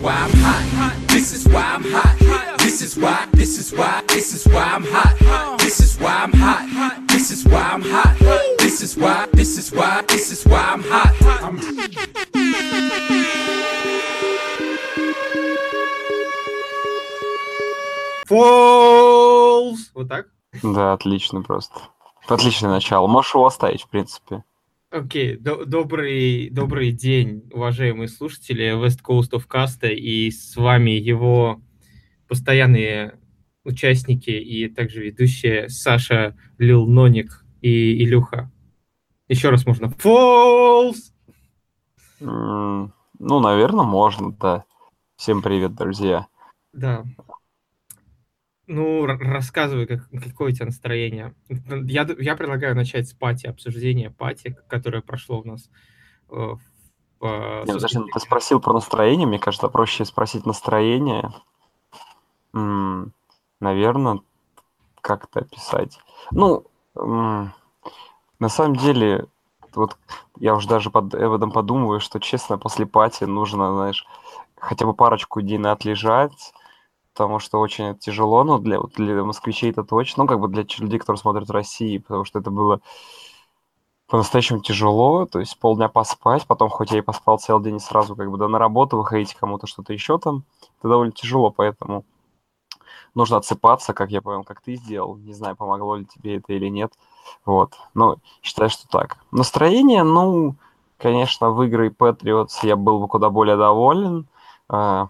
why I'm hot. This is why I'm hot. This is why, this is why, this is why I'm hot. This is why I'm hot. This is why I'm hot. This is why, this is why, this is why I'm hot. I'm Фолс! Вот так? Да, отлично просто. Отличное начало. Можешь его оставить, в принципе. Окей, до- добрый, добрый день, уважаемые слушатели West Coast of Cast, и с вами его постоянные участники и также ведущие Саша, Лил Ноник и Илюха. Еще раз можно. Фолс! М, Ну, наверное, можно, да. Всем привет, друзья. Да. Ну, рассказывай, как, какое у тебя настроение. Я, я предлагаю начать с пати, обсуждения пати, которое прошло у нас э, в Не, подожди, соцсетях. ты спросил про настроение, мне кажется, проще спросить настроение. Наверное, как это описать? Ну, м, на самом деле, вот я уже даже под этом подумываю, что, честно, после пати нужно, знаешь, хотя бы парочку дней отлежать, потому что очень тяжело, ну, для, для москвичей это точно, ну, как бы для людей, которые смотрят в России, потому что это было по-настоящему тяжело, то есть полдня поспать, потом хоть я и поспал целый день сразу как бы да, на работу выходить кому-то что-то еще там, это довольно тяжело, поэтому нужно отсыпаться, как я понял, как ты сделал. Не знаю, помогло ли тебе это или нет. Вот. Ну, считаю, что так. Настроение, ну, конечно, в игры Patriots я был бы куда более доволен. А,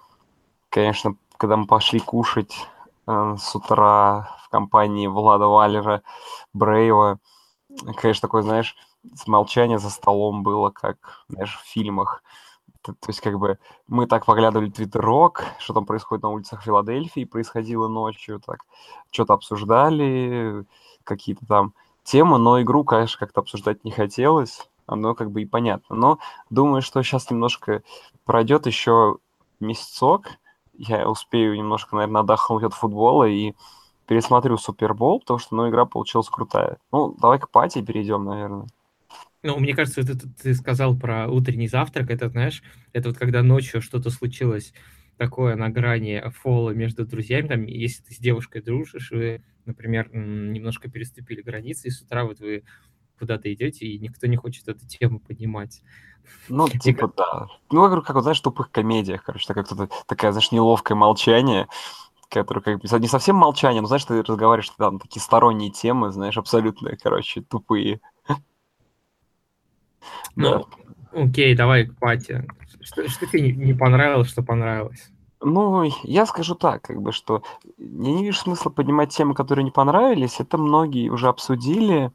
Конечно, когда мы пошли кушать э, с утра в компании Влада Валера, Брейва, конечно, такое, знаешь, молчание за столом было, как, знаешь, в фильмах. Т- То есть, как бы, мы так поглядывали твиттерок, что там происходит на улицах Филадельфии, происходило ночью, так, что-то обсуждали, какие-то там темы, но игру, конечно, как-то обсуждать не хотелось, оно как бы и понятно. Но думаю, что сейчас немножко пройдет еще месяцок, я успею немножко, наверное, отдохнуть от футбола и пересмотрю Супербол, потому что, ну, игра получилась крутая. Ну, давай к пати перейдем, наверное. Ну, мне кажется, ты, ты- сказал про утренний завтрак. Это, знаешь, это вот когда ночью что-то случилось такое на грани фола между друзьями. Там, если ты с девушкой дружишь, вы, например, немножко переступили границы, и с утра вот вы куда-то идете, и никто не хочет эту тему поднимать. Ну, Мне типа, да. Ну, я говорю, как вот, знаешь, в тупых комедиях, короче, такая кто-то, такая, знаешь, неловкое молчание, которое как бы не совсем молчание, но, знаешь, ты разговариваешь там такие сторонние темы, знаешь, абсолютно, короче, тупые. Да. Ну, окей, давай к пати. Что, что тебе не, понравилось, что понравилось? Ну, я скажу так, как бы, что я не вижу смысла поднимать темы, которые не понравились. Это многие уже обсудили.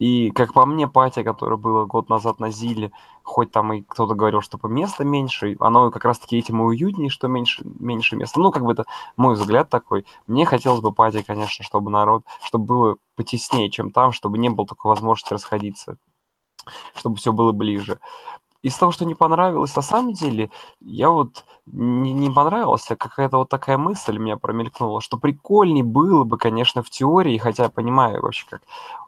И, как по мне, пати, которая была год назад на Зиле, хоть там и кто-то говорил, что по места меньше, оно как раз-таки этим и уютнее, что меньше, меньше места. Ну, как бы это мой взгляд такой. Мне хотелось бы пати, конечно, чтобы народ, чтобы было потеснее, чем там, чтобы не было такой возможности расходиться, чтобы все было ближе. Из того, что не понравилось, на самом деле, я вот не, не понравилась, а какая-то вот такая мысль меня промелькнула, что прикольнее было бы, конечно, в теории, хотя я понимаю вообще, как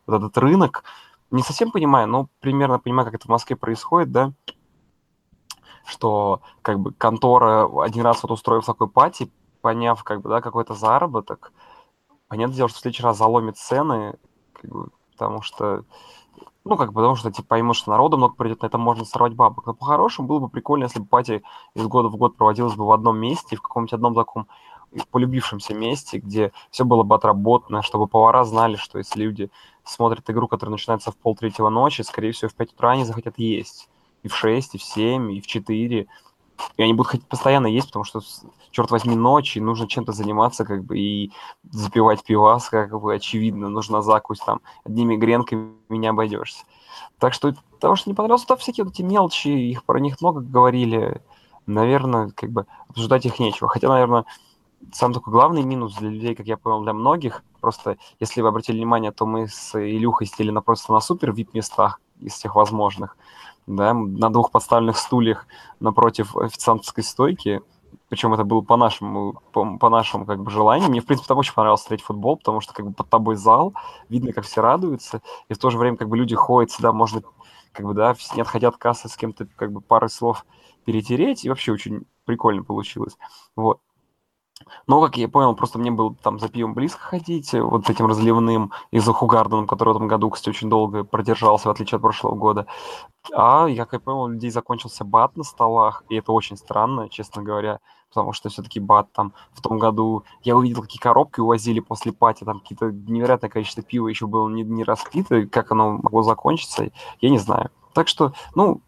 вот этот рынок, не совсем понимаю, но примерно понимаю, как это в Москве происходит, да, что как бы контора один раз вот устроив такой пати, поняв как бы, да, какой-то заработок, понятное дело, что в следующий раз заломит цены, как бы, потому что ну, как бы, потому что, типа, поймут, что народу много придет, на это можно сорвать бабок. Но по-хорошему было бы прикольно, если бы пати из года в год проводилась бы в одном месте, в каком-нибудь одном таком полюбившемся месте, где все было бы отработано, чтобы повара знали, что если люди смотрят игру, которая начинается в полтретьего ночи, скорее всего, в 5 утра они захотят есть. И в 6, и в 7, и в 4. И они будут хотеть постоянно есть, потому что, черт возьми, ночь, и нужно чем-то заниматься, как бы, и запивать пивас, как бы, очевидно, нужна закусь, там, одними гренками не обойдешься. Так что того, что не понравилось, то всякие вот эти мелочи, их про них много говорили, наверное, как бы обсуждать их нечего. Хотя, наверное, сам такой главный минус для людей, как я понял, для многих, просто, если вы обратили внимание, то мы с Илюхой сидели напротив на супер вип местах из всех возможных, да, на двух подставленных стульях напротив официантской стойки, причем это было по нашему, по, по нашему как бы желанию. Мне, в принципе, там очень понравилось смотреть футбол, потому что как бы под тобой зал, видно, как все радуются, и в то же время как бы люди ходят сюда, можно как бы, да, не отходя от кассы с кем-то как бы парой слов перетереть, и вообще очень прикольно получилось. Вот. Но, как я понял, просто мне было там за пивом близко ходить, э, вот этим разливным из Хугарденом, который в этом году, кстати, очень долго продержался, в отличие от прошлого года. А, я как я понял, у людей закончился бат на столах, и это очень странно, честно говоря, потому что все-таки бат там в том году... Я увидел, какие коробки увозили после пати, там какие-то невероятное количество пива еще было не, не распито, как оно могло закончиться, я не знаю. Так что, ну,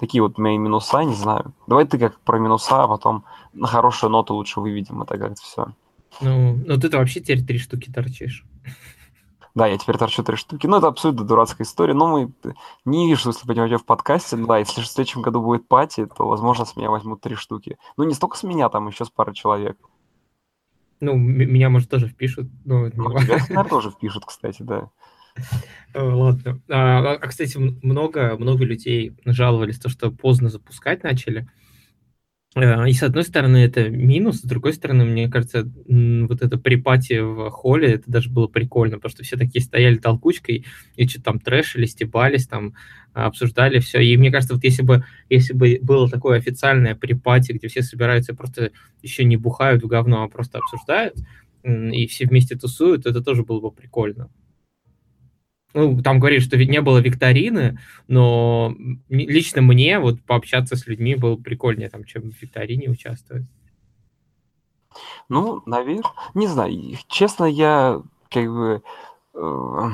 такие вот мои минуса, не знаю. Давай ты как про минуса, а потом на хорошую ноту лучше выведем это как-то все. Ну, ну ты-то вообще теперь три штуки торчишь. Да, я теперь торчу три штуки. Ну, это абсолютно дурацкая история, но мы не вижу, если понимаете, в подкасте. Да, если в следующем году будет пати, то, возможно, с меня возьмут три штуки. Ну, не столько с меня, там еще с пары человек. Ну, меня, может, тоже впишут. Но ну, тебя, наверное, тоже впишут, кстати, да. Ладно. А, а, кстати, много, много людей жаловались, то, что поздно запускать начали. А, и с одной стороны это минус, с другой стороны, мне кажется, вот это припати в холле, это даже было прикольно, потому что все такие стояли толкучкой и что-то там трэшили, стебались, там обсуждали все. И мне кажется, вот если бы, если бы было такое официальное припати, где все собираются просто еще не бухают в говно, а просто обсуждают, и все вместе тусуют, это тоже было бы прикольно ну, там говорили, что не было викторины, но лично мне вот пообщаться с людьми было прикольнее, там, чем в викторине участвовать. Ну, наверное, не знаю, честно, я как бы, э,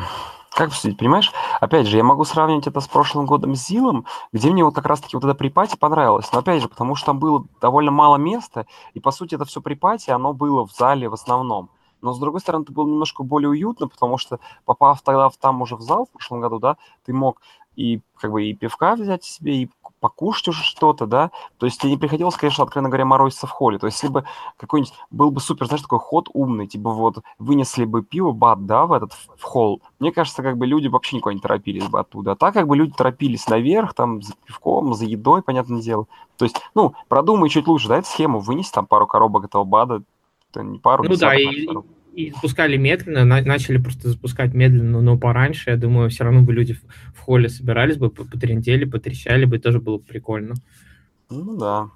как судить, понимаешь? Опять же, я могу сравнить это с прошлым годом с Зилом, где мне вот как раз-таки вот это припати понравилось, но опять же, потому что там было довольно мало места, и по сути это все припати, оно было в зале в основном. Но, с другой стороны, это было немножко более уютно, потому что, попав тогда в, там уже в зал в прошлом году, да, ты мог и как бы и пивка взять себе, и покушать уже что-то, да, то есть тебе не приходилось, конечно, откровенно говоря, морозиться в холле, то есть если бы какой-нибудь был бы супер, знаешь, такой ход умный, типа вот вынесли бы пиво, бат, да, в этот в холл, мне кажется, как бы люди вообще никуда не торопились бы оттуда, а так как бы люди торопились наверх, там, за пивком, за едой, понятное дело, то есть, ну, продумай чуть лучше, да, эту схему, вынести там пару коробок этого бада, не пару, ну да, и, и запускали медленно, на, начали просто запускать медленно, но пораньше, я думаю, все равно бы люди в, в холле собирались бы, потрендели, потрещали бы, тоже было бы прикольно. Ну да.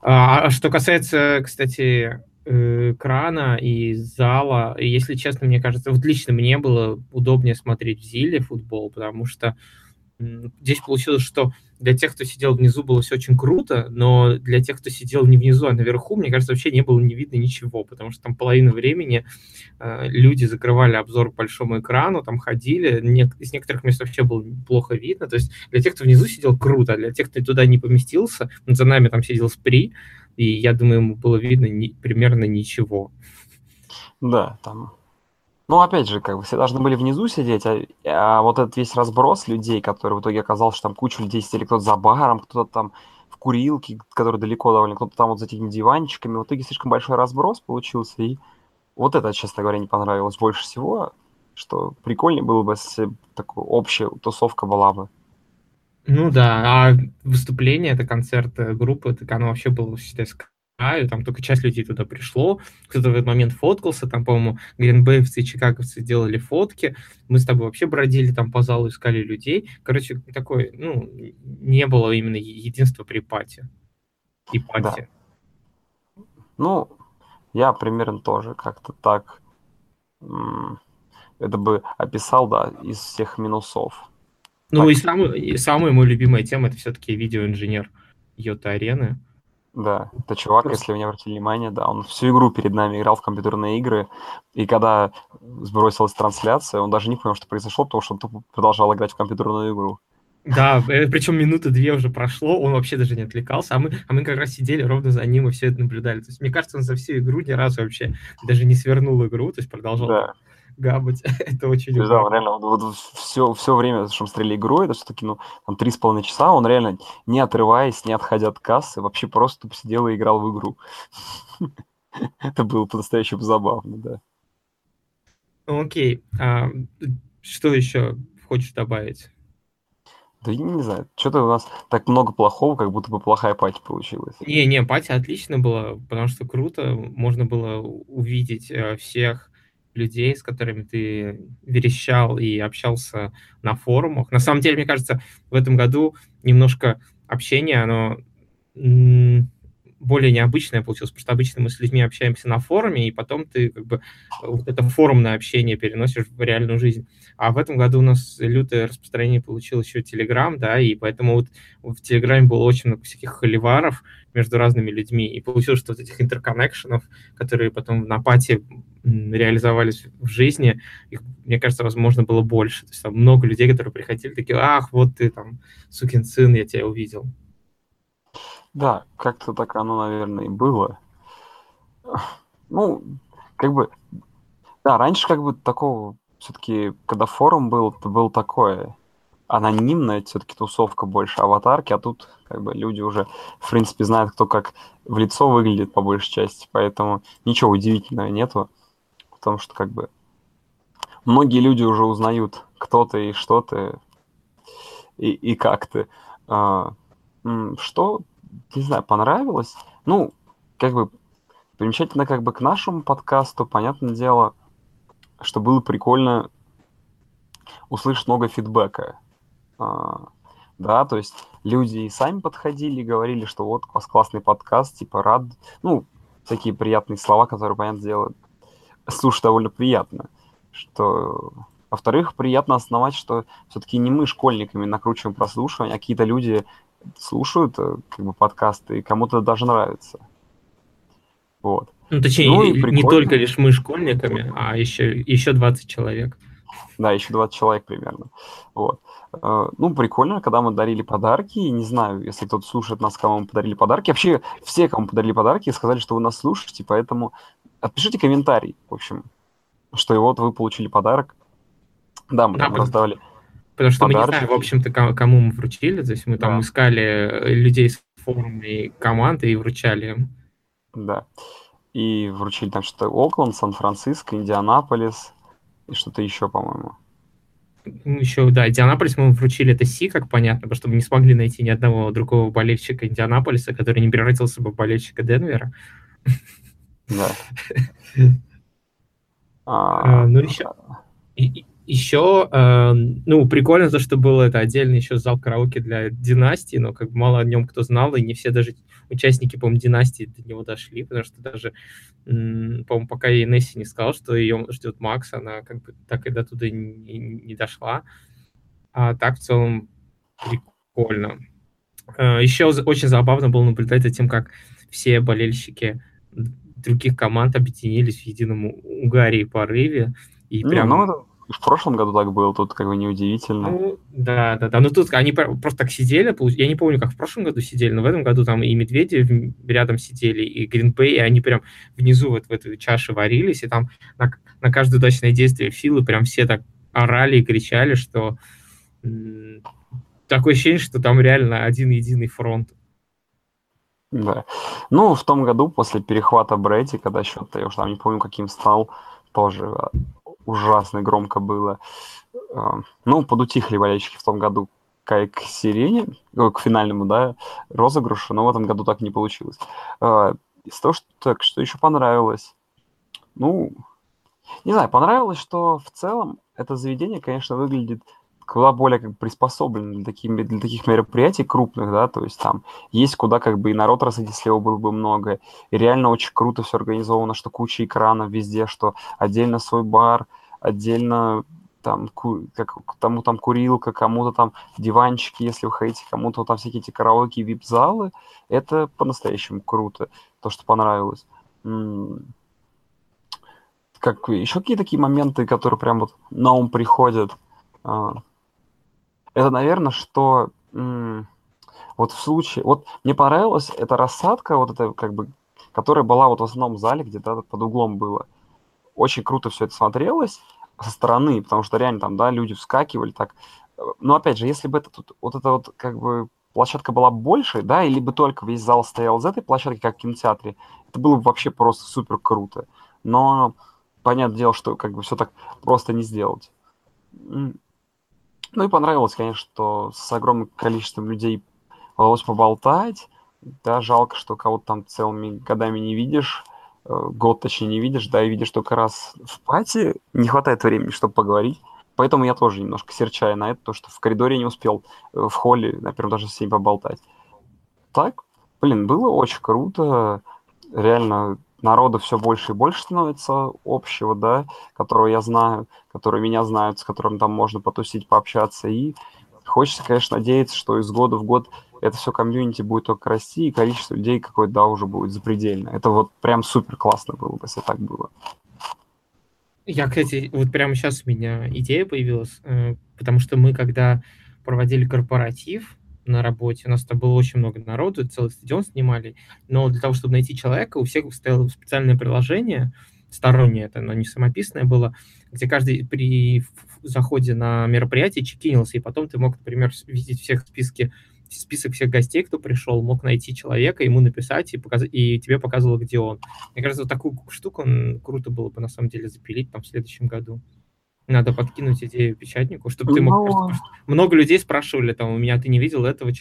А, а что касается, кстати, э, крана и зала, если честно, мне кажется, вот лично мне было удобнее смотреть в Зиле футбол, потому что здесь получилось, что для тех, кто сидел внизу, было все очень круто, но для тех, кто сидел не внизу, а наверху, мне кажется, вообще не было не видно ничего, потому что там половину времени э, люди закрывали обзор большому экрану, там ходили, не, из некоторых мест вообще было плохо видно, то есть для тех, кто внизу сидел, круто, а для тех, кто туда не поместился, за нами там сидел Спри, и я думаю, ему было видно ни, примерно ничего. Да, там ну, опять же, как бы все должны были внизу сидеть, а, а вот этот весь разброс людей, который в итоге оказался, что там куча людей сидели, кто-то за баром, кто-то там в курилке, который далеко довольно, кто-то там вот за этими диванчиками. В итоге слишком большой разброс получился, и вот это, честно говоря, не понравилось больше всего, что прикольнее было бы, если такая общая тусовка была бы. Ну да, а выступление, это концерт э, группы, так оно вообще было, считай, и там только часть людей туда пришло, кто-то в этот момент фоткался, там, по-моему, гринбеевцы и чикаговцы делали фотки, мы с тобой вообще бродили там по залу, искали людей, короче, такой, ну, не было именно единства при пати и пати. Да. Ну, я примерно тоже как-то так это бы описал, да, из всех минусов. Ну так. и, самый, и самая моя любимая тема это все-таки видеоинженер Йота Арены. Да, это чувак, если вы не обратили внимание, да, он всю игру перед нами играл в компьютерные игры, и когда сбросилась трансляция, он даже не понял, что произошло, потому что он тупо продолжал играть в компьютерную игру. Да, э, причем минуты две уже прошло, он вообще даже не отвлекался, а мы, а мы как раз сидели ровно за ним и все это наблюдали. То есть, мне кажется, он за всю игру ни разу вообще даже не свернул игру, то есть продолжал да габать. это очень да, он реально вот, вот, все, все время, что мы стреляли игрой, это все-таки, ну, там, три с половиной часа, он реально, не отрываясь, не отходя от кассы, вообще просто сидел и играл в игру. это было по-настоящему забавно, да. Ну, окей. А, что еще хочешь добавить? Да я не знаю, что-то у нас так много плохого, как будто бы плохая пати получилась. Не-не, пати отлично было, потому что круто, можно было увидеть э, всех людей, с которыми ты верещал и общался на форумах. На самом деле, мне кажется, в этом году немножко общение, оно более необычное получилось, потому что обычно мы с людьми общаемся на форуме, и потом ты как бы вот это форумное общение переносишь в реальную жизнь. А в этом году у нас лютое распространение получилось еще Telegram, да, и поэтому вот в Телеграме было очень много всяких холиваров между разными людьми, и получилось, что вот этих интерконнекшенов, которые потом на пати реализовались в жизни, их, мне кажется, возможно, было больше. То есть там много людей, которые приходили, такие, ах, вот ты там, сукин сын, я тебя увидел. Да, как-то так оно, наверное, и было. Ну, как бы, да, раньше как бы такого, все-таки, когда форум был, это был такое, анонимная все-таки тусовка больше аватарки, а тут как бы люди уже, в принципе, знают, кто как в лицо выглядит по большей части, поэтому ничего удивительного нету, потому что как бы многие люди уже узнают, кто ты и что ты, и, и как ты. А, что не знаю, понравилось. Ну, как бы, примечательно как бы к нашему подкасту, понятное дело, что было прикольно услышать много фидбэка. А, да, то есть люди и сами подходили говорили, что вот у вас классный подкаст, типа рад, ну, такие приятные слова, которые, понятное дело, слушать довольно приятно. Что во-вторых, приятно основать, что все-таки не мы школьниками накручиваем прослушивание, а какие-то люди слушают э, как бы подкасты, и кому-то даже нравится. Вот. Ну, точнее, ну, не только лишь мы школьниками, а еще, еще 20 человек. Да, еще 20 человек примерно. Вот. Э, ну, прикольно, когда мы дарили подарки. Не знаю, если кто-то слушает нас, кому мы подарили подарки. Вообще, все, кому подарили подарки, сказали, что вы нас слушаете, поэтому отпишите комментарий, в общем, что вот вы получили подарок. Да, мы да, там раздавали Потому что Подарочки. мы не знаем, в общем-то, кому мы вручили. То есть мы там да. искали э, людей с форума и команды и вручали им. Да. И вручили там что-то Окленд, Сан-Франциско, Индианаполис и что-то еще, по-моему. Ну, еще, да, Индианаполис мы вручили это Си, как понятно, потому что мы не смогли найти ни одного другого болельщика Индианаполиса, который не превратился бы в болельщика Денвера. Да. А, ну, еще... Еще, э, ну, прикольно то, что было это отдельно еще зал караоке для династии, но как бы мало о нем кто знал, и не все даже участники, по-моему, династии до него дошли, потому что даже, по-моему, пока ей Несси не сказал, что ее ждет Макс, она как бы так и до туда не, не дошла. А так в целом прикольно. Э, еще очень забавно было наблюдать за тем, как все болельщики других команд объединились в едином угаре и порыве. И не, прям... ну, в прошлом году так было, тут как бы неудивительно. Ну, да, да, да. Ну тут они просто так сидели, я не помню, как в прошлом году сидели, но в этом году там и медведи рядом сидели, и Гринпей, и они прям внизу вот в этой чаше варились, и там на, на каждое удачное действие Филы прям все так орали и кричали, что такое ощущение, что там реально один единый фронт. Да. Ну, в том году, после перехвата Брэди, когда счет, я уже там не помню, каким стал, тоже ужасно громко было. А, ну, подутихли болельщики в том году к, к сирене, к финальному, да, розыгрышу, но в этом году так не получилось. А, из того, что, так, что еще понравилось, ну, не знаю, понравилось, что в целом это заведение, конечно, выглядит куда более как бы приспособлено для таких, для таких мероприятий крупных, да, то есть там есть куда как бы и народ раз эти слева было бы много, и реально очень круто все организовано, что куча экранов везде, что отдельно свой бар, отдельно там, как, тому там курилка, кому-то там диванчики, если вы хотите, кому-то там всякие эти караоке, вип-залы, это по-настоящему круто, то, что понравилось. Как, еще какие такие моменты, которые прям вот на ум приходят, а, это, наверное, что вот в случае... Вот мне понравилась эта рассадка, вот эта как бы, которая была вот в основном зале, где-то под углом было. Очень круто все это смотрелось со стороны, потому что реально там, да, люди вскакивали так. Но опять же, если бы это тут, вот это вот как бы площадка была больше, да, или бы только весь зал стоял из этой площадки, как в кинотеатре, это было бы вообще просто супер круто. Но понятное дело, что как бы все так просто не сделать. Ну и понравилось, конечно, что с огромным количеством людей удалось поболтать. Да, жалко, что кого-то там целыми годами не видишь, э, год точнее не видишь, да, и видишь только раз в пати, не хватает времени, чтобы поговорить. Поэтому я тоже немножко серчаю на это, то, что в коридоре не успел, э, в холле, например, даже с ней поболтать. Так, блин, было очень круто. Реально, народу все больше и больше становится общего, да, которого я знаю, которые меня знают, с которым там можно потусить, пообщаться. И хочется, конечно, надеяться, что из года в год это все комьюнити будет только расти, и количество людей какое-то, да, уже будет запредельно. Это вот прям супер классно было бы, если так было. Я, кстати, вот прямо сейчас у меня идея появилась, э, потому что мы, когда проводили корпоратив на работе, у нас там было очень много народу, целый стадион снимали, но для того, чтобы найти человека, у всех стояло специальное приложение, стороннее, это оно не самописное было, где каждый при заходе на мероприятие чекинился, и потом ты мог, например, видеть всех в списке список всех гостей, кто пришел, мог найти человека, ему написать и, показать, и тебе показывало, где он. Мне кажется, вот такую штуку круто было бы на самом деле запилить там в следующем году. Надо подкинуть идею печатнику, чтобы ты мог... Но... Просто... Много людей спрашивали, там, у меня ты не видел этого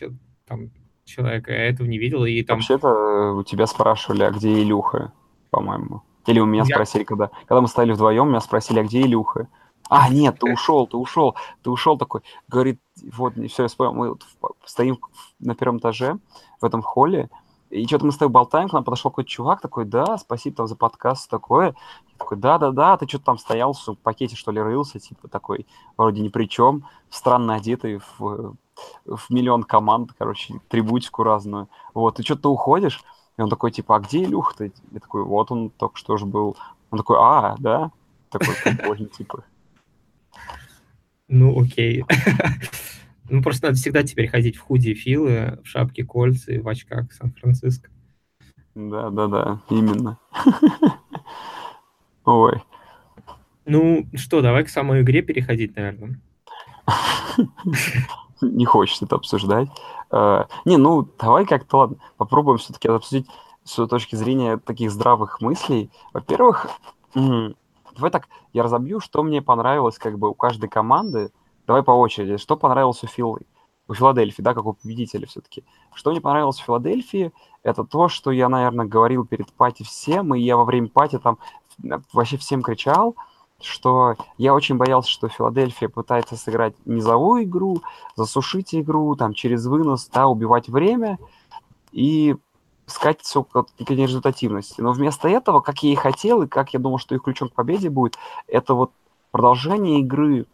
там, человека, я этого не видел, и там... Вообще-то э, у тебя спрашивали, а где Илюха, по-моему. Или у меня я... спросили, когда, когда мы стали вдвоем, меня спросили, а где Илюха? А, нет, ты ушел, ты ушел, ты ушел такой. Говорит, вот, все, я вспомнил, мы стоим на первом этаже в этом холле, и что-то мы с тобой болтаем, к нам подошел какой-то чувак такой, да, спасибо там за подкаст, такое. Я такой, да-да-да, ты что-то там стоял, в пакете, что ли, рылся, типа такой, вроде ни при чем, странно одетый в, в миллион команд, короче, трибутику разную. Вот, ты уходишь, и он такой, типа, а где Илюха-то? Я такой, вот он только что же был. Он такой, а, да? Такой типа. Ну, окей. Ну, просто надо всегда теперь ходить в худи Филы, в шапке кольца и в очках Сан-Франциско. Да, да, да, именно. Ой. Ну, что, давай к самой игре переходить, наверное. Не хочется это обсуждать. Uh, не, ну, давай как-то, ладно, попробуем все-таки обсудить с точки зрения таких здравых мыслей. Во-первых, давай так, я разобью, что мне понравилось как бы у каждой команды. Давай по очереди. Что понравилось у Филы? У Филадельфии, да, как у победителя все-таки. Что мне понравилось в Филадельфии, это то, что я, наверное, говорил перед пати всем, и я во время пати там вообще всем кричал, что я очень боялся, что Филадельфия пытается сыграть низовую игру, засушить игру, там, через вынос, да, убивать время, и скатится к результативности. Но вместо этого, как я и хотел, и как я думал, что их ключом к победе будет, это вот продолжение игры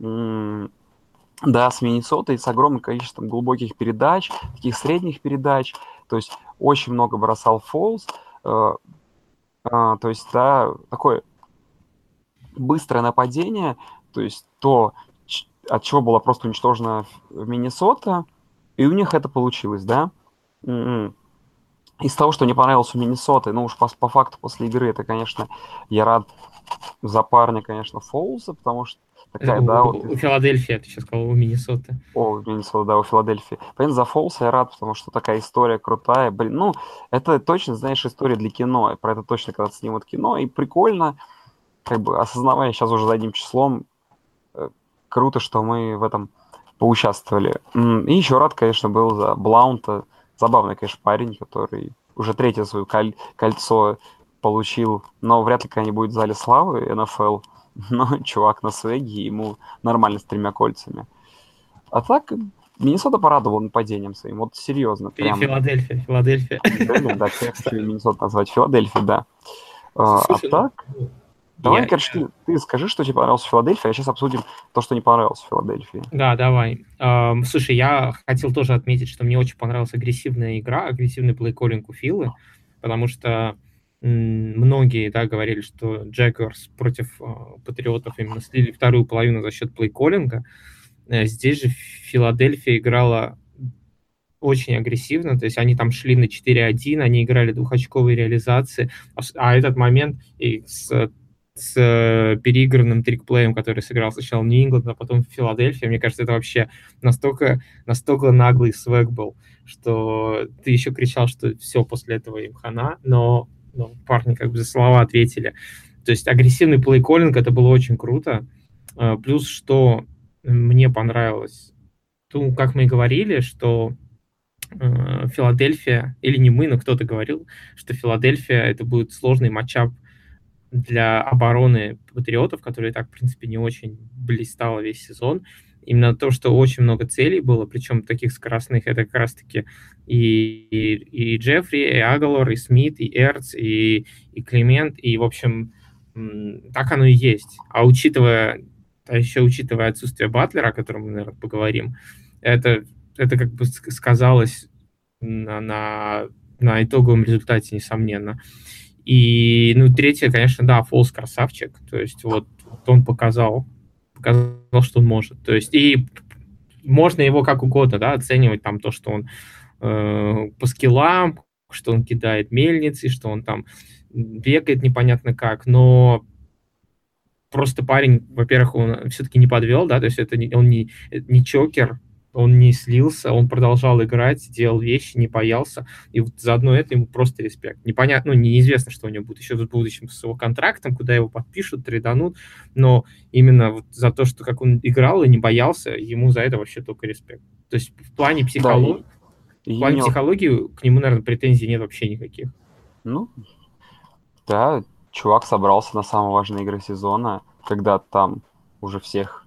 да, с Миннесотой, с огромным количеством глубоких передач, таких средних передач, то есть очень много бросал фолз, э, э, то есть, да, такое быстрое нападение, то есть то, от чего была просто уничтожена Миннесота, и у них это получилось, да. М-м. Из того, что не понравилось у Миннесоты, ну уж по, по факту после игры, это, конечно, я рад за парня, конечно, Фолза, потому что такая, у, да, вот... У Филадельфии, ты сейчас сказал, у Миннесоты. О, у Миннесоты, да, у Филадельфии. Понятно, за Фолса я рад, потому что такая история крутая. Блин, ну, это точно, знаешь, история для кино. Про это точно когда снимут кино. И прикольно, как бы осознавая сейчас уже за одним числом, э, круто, что мы в этом поучаствовали. И еще рад, конечно, был за Блаунта, забавный, конечно, парень, который уже третье свое коль- кольцо получил, но вряд ли когда-нибудь в зале славы НФЛ. Но чувак на свеге, ему нормально с тремя кольцами. А так, Миннесота порадовал нападением своим, вот серьезно. Прям. Филадельфия, Филадельфия. Да, как Миннесота назвать? Филадельфия, да. А, а так, Давай, я... короче, ты, ты скажи, что тебе понравилось в Филадельфии, а сейчас обсудим то, что не понравилось в Филадельфии. Да, давай. Слушай, я хотел тоже отметить, что мне очень понравилась агрессивная игра, агрессивный плейколлинг у Филы, потому что многие да, говорили, что Джекверс против uh, Патриотов именно слили вторую половину за счет плейколлинга. Uh, здесь же Филадельфия играла очень агрессивно, то есть они там шли на 4-1, они играли двухочковые реализации, а, а этот момент и с с э, переигранным трикплеем, который сыграл сначала Нью-Ингланд, а потом Филадельфия. Мне кажется, это вообще настолько, настолько наглый свек был, что ты еще кричал, что все, после этого им хана, но, но парни как бы за слова ответили. То есть агрессивный плей-коллинг, это было очень круто. Э, плюс, что мне понравилось, ну, как мы и говорили, что э, Филадельфия, или не мы, но кто-то говорил, что Филадельфия это будет сложный матчап для обороны патриотов, которые так, в принципе, не очень блистала весь сезон. Именно то, что очень много целей было, причем таких скоростных, это как раз-таки и, и, и Джеффри, и Агалор, и Смит, и Эрц, и, и Климент, и, в общем, так оно и есть. А учитывая, а еще учитывая отсутствие Батлера, о котором мы, наверное, поговорим, это, это как бы сказалось на, на, на итоговом результате, несомненно. И, ну, третье, конечно, да, Фолс красавчик. То есть вот он показал, показал, что он может. То есть и можно его как угодно, да, оценивать там то, что он э, по скиллам, что он кидает мельницы, что он там бегает непонятно как, но просто парень, во-первых, он все-таки не подвел, да, то есть это не, он не, не чокер, он не слился, он продолжал играть, делал вещи, не боялся, и вот заодно это ему просто респект. Непонятно, ну, неизвестно, что у него будет еще в будущем с его контрактом, куда его подпишут, трейданут, но именно вот за то, что как он играл и не боялся, ему за это вообще только респект. То есть в плане психологии, да, и... в плане и психологии к нему, наверное, претензий нет вообще никаких. Ну, да, чувак собрался на самые важные игры сезона, когда там уже всех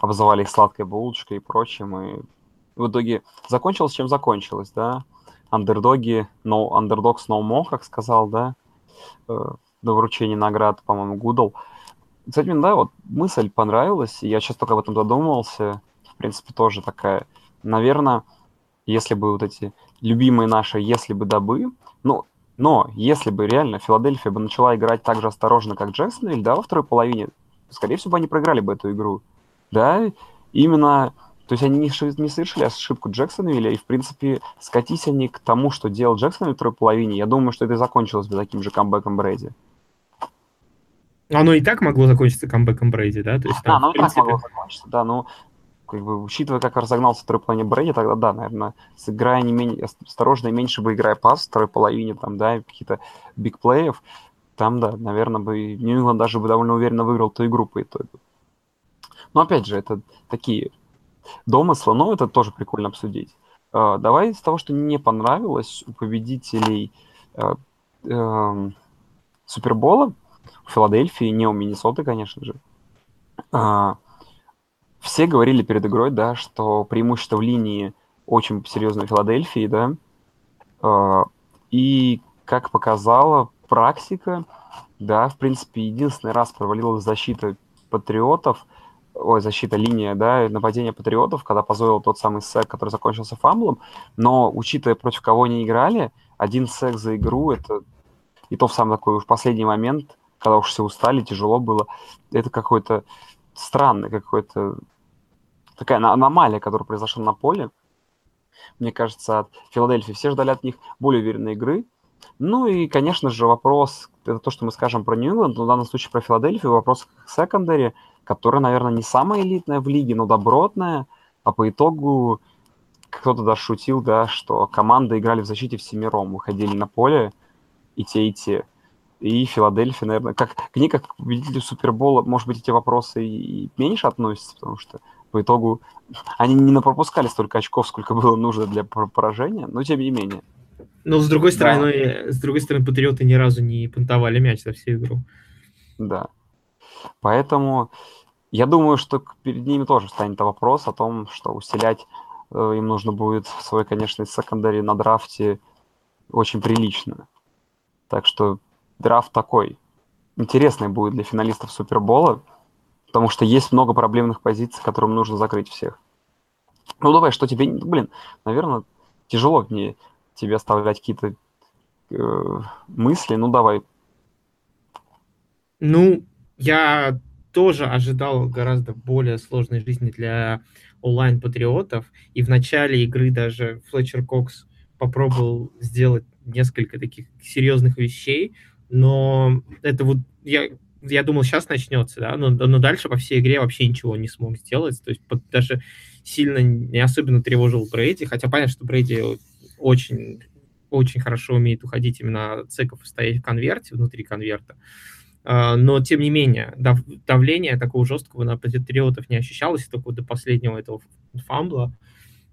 обзывали их сладкой булочкой и прочим, и в итоге закончилось, чем закончилось, да, андердоги, no, underdogs no more, как сказал, да, э, до вручения наград, по-моему, Гудл. Кстати, да, вот мысль понравилась, и я сейчас только об этом задумывался, в принципе, тоже такая, наверное, если бы вот эти любимые наши «если бы дабы», ну, но если бы реально Филадельфия бы начала играть так же осторожно, как Джексонвиль, да, во второй половине, скорее всего, они проиграли бы эту игру да, именно, то есть они не, не совершили ошибку Джексонвилля, и, в принципе, скатись они к тому, что делал Джексон в второй половине, я думаю, что это и закончилось бы таким же камбэком Брэди. Оно и так могло закончиться камбэком Брэди, да? То есть, там, да, оно принципе... и так могло закончиться, да, но как бы, учитывая, как разогнался второй половине Брэди, тогда да, наверное, сыграя не менее осторожно и меньше бы играя пас в второй половине, там, да, какие-то бигплеев, там, да, наверное, бы Нью-Ингланд даже бы довольно уверенно выиграл ту игру по итогу. Но опять же, это такие домыслы, но это тоже прикольно обсудить. Uh, давай с того, что не понравилось у победителей uh, uh, Супербола, у Филадельфии, не у Миннесоты, конечно же. Все говорили перед игрой, да, что преимущество в линии очень серьезное Филадельфии, да. И, как показала практика, да, в принципе, единственный раз провалилась защита патриотов – ой, защита, линия, да, нападение патриотов, когда позволил тот самый сек, который закончился фамблом, но, учитывая, против кого они играли, один сек за игру, это и то в самый такой уж последний момент, когда уж все устали, тяжело было, это какой-то странный, какой-то такая аномалия, которая произошла на поле. Мне кажется, от Филадельфии все ждали от них более уверенной игры. Ну и, конечно же, вопрос, это то, что мы скажем про Нью-Ингланд, но в данном случае про Филадельфию, вопрос к секондаре – которая, наверное, не самая элитная в лиге, но добротная, а по итогу кто-то даже шутил, да, что команды играли в защите всемиром, выходили на поле и те, и те. И Филадельфия, наверное, как к ней, как к победителю Супербола, может быть, эти вопросы и меньше относятся, потому что по итогу они не пропускали столько очков, сколько было нужно для поражения, но тем не менее. Но с другой стороны, да. с другой стороны, патриоты ни разу не пунктовали мяч за всю игру. Да. Поэтому я думаю, что перед ними тоже станет вопрос о том, что усилять э, им нужно будет свой, конечно, секондари на драфте очень прилично. Так что драфт такой интересный будет для финалистов Супербола, потому что есть много проблемных позиций, которым нужно закрыть всех. Ну давай, что тебе, блин, наверное, тяжело мне тебе оставлять какие-то э, мысли. Ну давай. Ну, я тоже ожидал гораздо более сложной жизни для онлайн-патриотов. И в начале игры даже Флетчер Кокс попробовал сделать несколько таких серьезных вещей, но это вот я, я думал, сейчас начнется, да, но, но дальше по всей игре вообще ничего не смог сделать, то есть под, даже сильно не особенно тревожил Брейди, хотя понятно, что Брейди очень очень хорошо умеет уходить именно от цеков и стоять в конверте, внутри конверта. Но, тем не менее, дав давление такого жесткого на патриотов не ощущалось, только до последнего этого фамбла.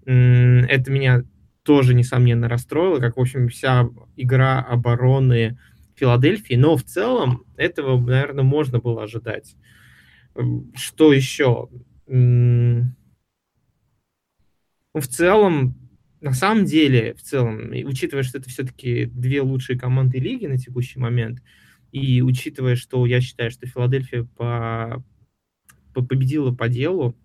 Это меня тоже, несомненно, расстроило, как, в общем, вся игра обороны Филадельфии, но в целом этого, наверное, можно было ожидать. Что еще? В целом, на самом деле, в целом, учитывая, что это все-таки две лучшие команды лиги на текущий момент, и учитывая, что я считаю, что Филадельфия по, по победила по делу,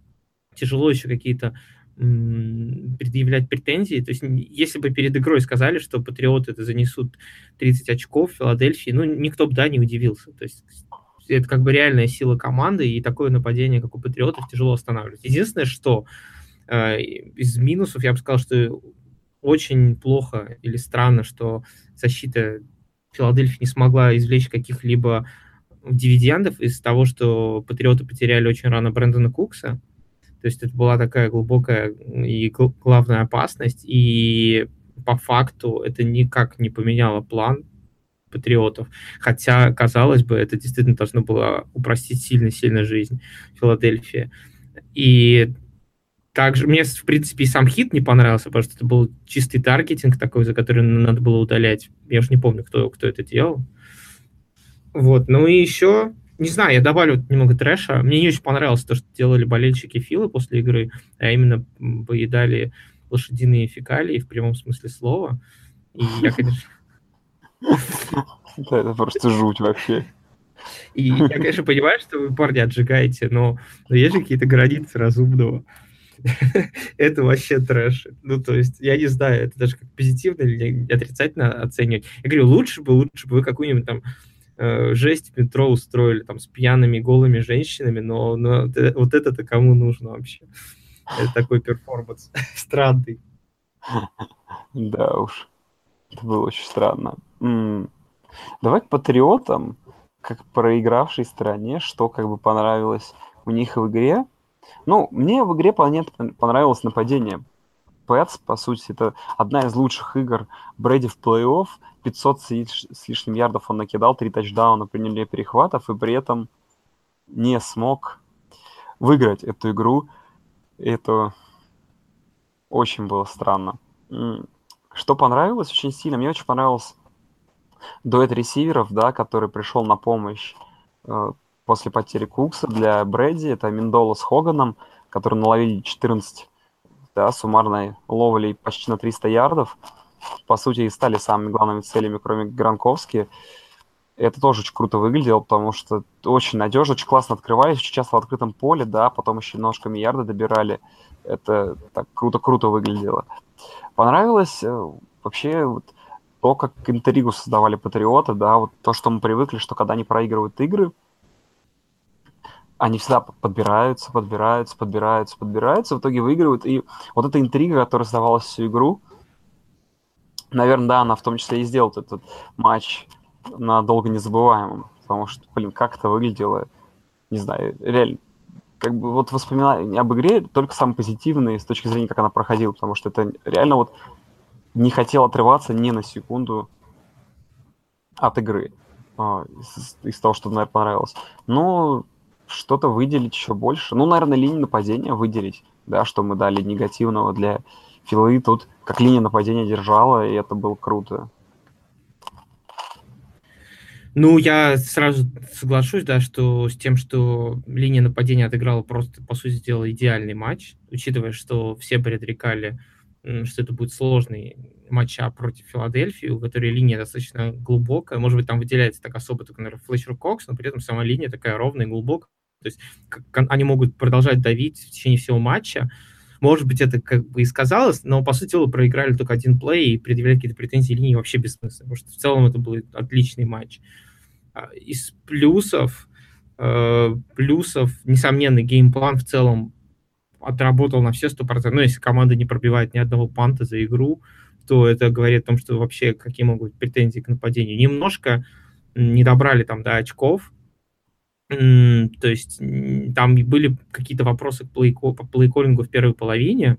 тяжело еще какие-то предъявлять претензии. То есть, если бы перед игрой сказали, что патриоты это занесут 30 очков Филадельфии, ну, никто бы, да, не удивился. То есть, это как бы реальная сила команды, и такое нападение, как у патриотов, тяжело останавливать. Единственное, что э, из минусов я бы сказал, что очень плохо или странно, что защита Филадельфии не смогла извлечь каких-либо дивидендов из того, что патриоты потеряли очень рано Брэндона Кукса. То есть это была такая глубокая и главная опасность, и по факту это никак не поменяло план патриотов. Хотя, казалось бы, это действительно должно было упростить сильно-сильно жизнь Филадельфии. И также мне, в принципе, и сам хит не понравился, потому что это был чистый таргетинг такой, за который надо было удалять. Я уже не помню, кто, кто это делал. Вот, ну и еще, не знаю, я добавлю немного трэша. Мне не очень понравилось то, что делали болельщики Филы после игры, а именно поедали лошадиные фекалии в прямом смысле слова. И я, конечно... Да, это просто жуть вообще. И я, конечно, понимаю, что вы, парни, отжигаете, но, но есть же какие-то границы разумного. это вообще трэш. Ну, то есть, я не знаю, это даже как позитивно или отрицательно оценивать. Я говорю, лучше бы, лучше бы вы какую-нибудь там э, жесть метро устроили там с пьяными голыми женщинами, но, но вот это-то кому нужно вообще? Это такой перформанс странный. Да уж, это было очень странно. Давай к патриотам, как проигравшей стране, что как бы понравилось у них в игре. Ну, мне в игре понравилось нападение. Пэтс, по сути, это одна из лучших игр Брэди в плей-офф. 500 с лишним ярдов он накидал, 3 тачдауна, приняли перехватов, и при этом не смог выиграть эту игру. Это очень было странно. Что понравилось очень сильно? Мне очень понравился дуэт ресиверов, да, который пришел на помощь э, после потери Кукса для Брэди. Это Миндола с Хоганом, которые наловили 14 да, суммарной ловли почти на 300 ярдов. По сути, и стали самыми главными целями, кроме Гранковски. Это тоже очень круто выглядело, потому что очень надежно, очень классно открывались, очень часто в открытом поле, да, потом еще ножками ярды добирали. Это так круто-круто выглядело. Понравилось э, вообще вот то, как интригу создавали патриоты, да, вот то, что мы привыкли, что когда они проигрывают игры, они всегда подбираются, подбираются, подбираются, подбираются, в итоге выигрывают. И вот эта интрига, которая создавалась всю игру, наверное, да, она в том числе и сделала этот матч надолго незабываемым. Потому что, блин, как это выглядело, не знаю, реально, как бы вот воспоминания об игре только самые позитивные с точки зрения, как она проходила, потому что это реально вот не хотел отрываться ни на секунду от игры. А, из того, что, наверное, понравилось. Но что-то выделить еще больше. Ну, наверное, линию нападения выделить, да, что мы дали негативного для Филы. Тут как линия нападения держала, и это было круто. Ну, я сразу соглашусь, да, что с тем, что линия нападения отыграла просто, по сути дела, идеальный матч, учитывая, что все предрекали, что это будет сложный матч против Филадельфии, у которой линия достаточно глубокая. Может быть, там выделяется так особо только, наверное, Флетчер Кокс, но при этом сама линия такая ровная и глубокая. То есть они могут продолжать давить в течение всего матча. Может быть, это как бы и сказалось, но, по сути дела, проиграли только один play и предъявлять какие-то претензии линии вообще бессмысленно, потому что в целом это был отличный матч. А, из плюсов, э, плюсов, несомненно, game plan в целом отработал на все 100%. Ну, если команда не пробивает ни одного панта за игру, то это говорит о том, что вообще какие могут быть претензии к нападению. Немножко не добрали там до очков, то есть там были какие-то вопросы по плейколлингу в первой половине,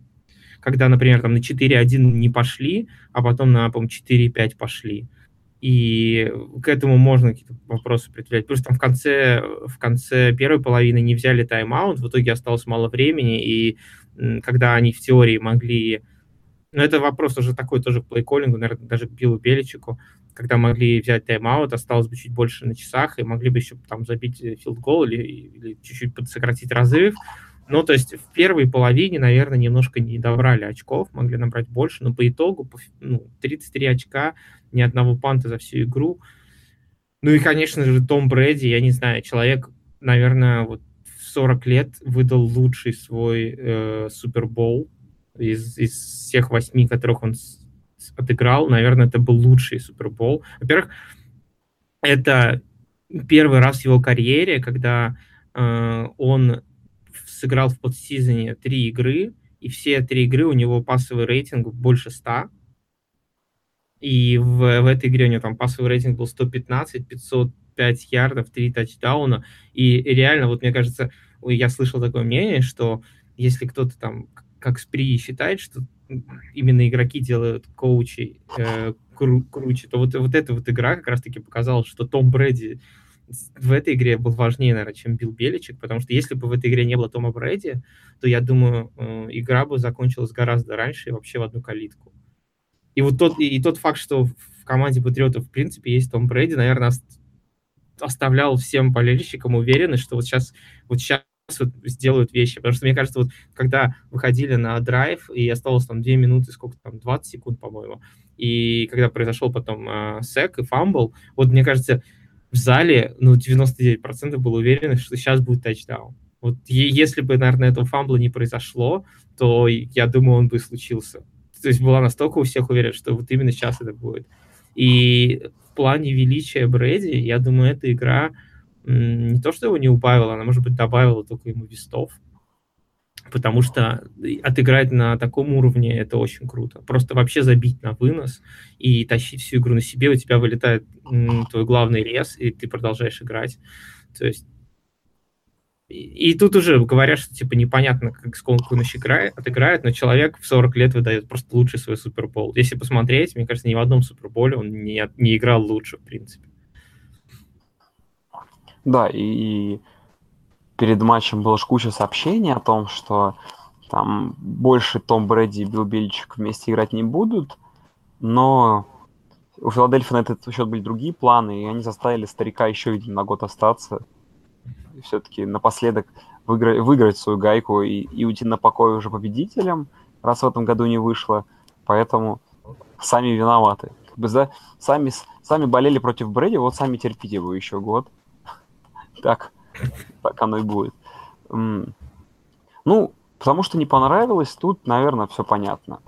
когда, например, там на 4-1 не пошли, а потом на, по-моему, 4-5 пошли. И к этому можно какие-то вопросы предъявлять. Плюс там в конце, в конце первой половины не взяли тайм-аут, в итоге осталось мало времени, и когда они в теории могли... Ну, это вопрос уже такой тоже к плейколлингу, наверное, даже к Биллу Беличику когда могли взять тайм-аут, осталось бы чуть больше на часах, и могли бы еще там забить филд-гол или, или чуть-чуть сократить разрыв. Ну, то есть в первой половине, наверное, немножко не добрали очков, могли набрать больше, но по итогу ну, 33 очка, ни одного панта за всю игру. Ну и, конечно же, Том Брэди, я не знаю, человек, наверное, вот в 40 лет выдал лучший свой э, Супербол из, из всех восьми, которых он отыграл. Наверное, это был лучший Супербол. Во-первых, это первый раз в его карьере, когда э, он сыграл в подсизоне три игры, и все три игры у него пассовый рейтинг больше 100. И в, в этой игре у него там пассовый рейтинг был 115, 505 ярдов, 3 тачдауна. И реально, вот мне кажется, я слышал такое мнение, что если кто-то там, как Спри, считает, что именно игроки делают коучей э, кру- круче, то вот, вот эта вот игра как раз-таки показала, что Том Брэди в этой игре был важнее, наверное, чем Билл Беличек, потому что если бы в этой игре не было Тома Брэди, то, я думаю, э, игра бы закончилась гораздо раньше и вообще в одну калитку. И вот тот, и, и тот факт, что в команде Патриотов, в принципе, есть Том Брэди, наверное, оставлял всем болельщикам уверенность, что вот сейчас, вот сейчас сделают вещи. Потому что, мне кажется, вот когда выходили на драйв, и осталось там 2 минуты, сколько там, 20 секунд, по-моему, и когда произошел потом э, sack и fumble, вот мне кажется, в зале, ну, 99% было уверено, что сейчас будет тачдаун. Вот если бы, наверное, этого фамбла не произошло, то я думаю, он бы случился. То есть была настолько у всех уверенность, что вот именно сейчас это будет. И в плане величия Брэди, я думаю, эта игра не то, что его не убавила, она, может быть, добавила только ему вестов потому что отыграть на таком уровне это очень круто. Просто вообще забить на вынос и тащить всю игру на себе, у тебя вылетает твой главный рез, и ты продолжаешь играть. То есть и тут уже говорят, что типа непонятно, как сколько он еще играет, отыграет, но человек в 40 лет выдает просто лучший свой супербол. Если посмотреть, мне кажется, ни в одном суперболе он не, не играл лучше, в принципе. Да, и перед матчем было куча сообщений о том, что там больше Том Брэди и Билл Бельчик вместе играть не будут, но у Филадельфии на этот счет были другие планы, и они заставили старика еще, видимо, на год остаться. И все-таки напоследок выиграть, выиграть свою гайку и, и уйти на покой уже победителем, раз в этом году не вышло. Поэтому сами виноваты. Как бы, да, сами, сами болели против Брэди, вот сами терпите его еще год. Так так оно и будет. Ну, потому что не понравилось, тут, наверное, все понятно.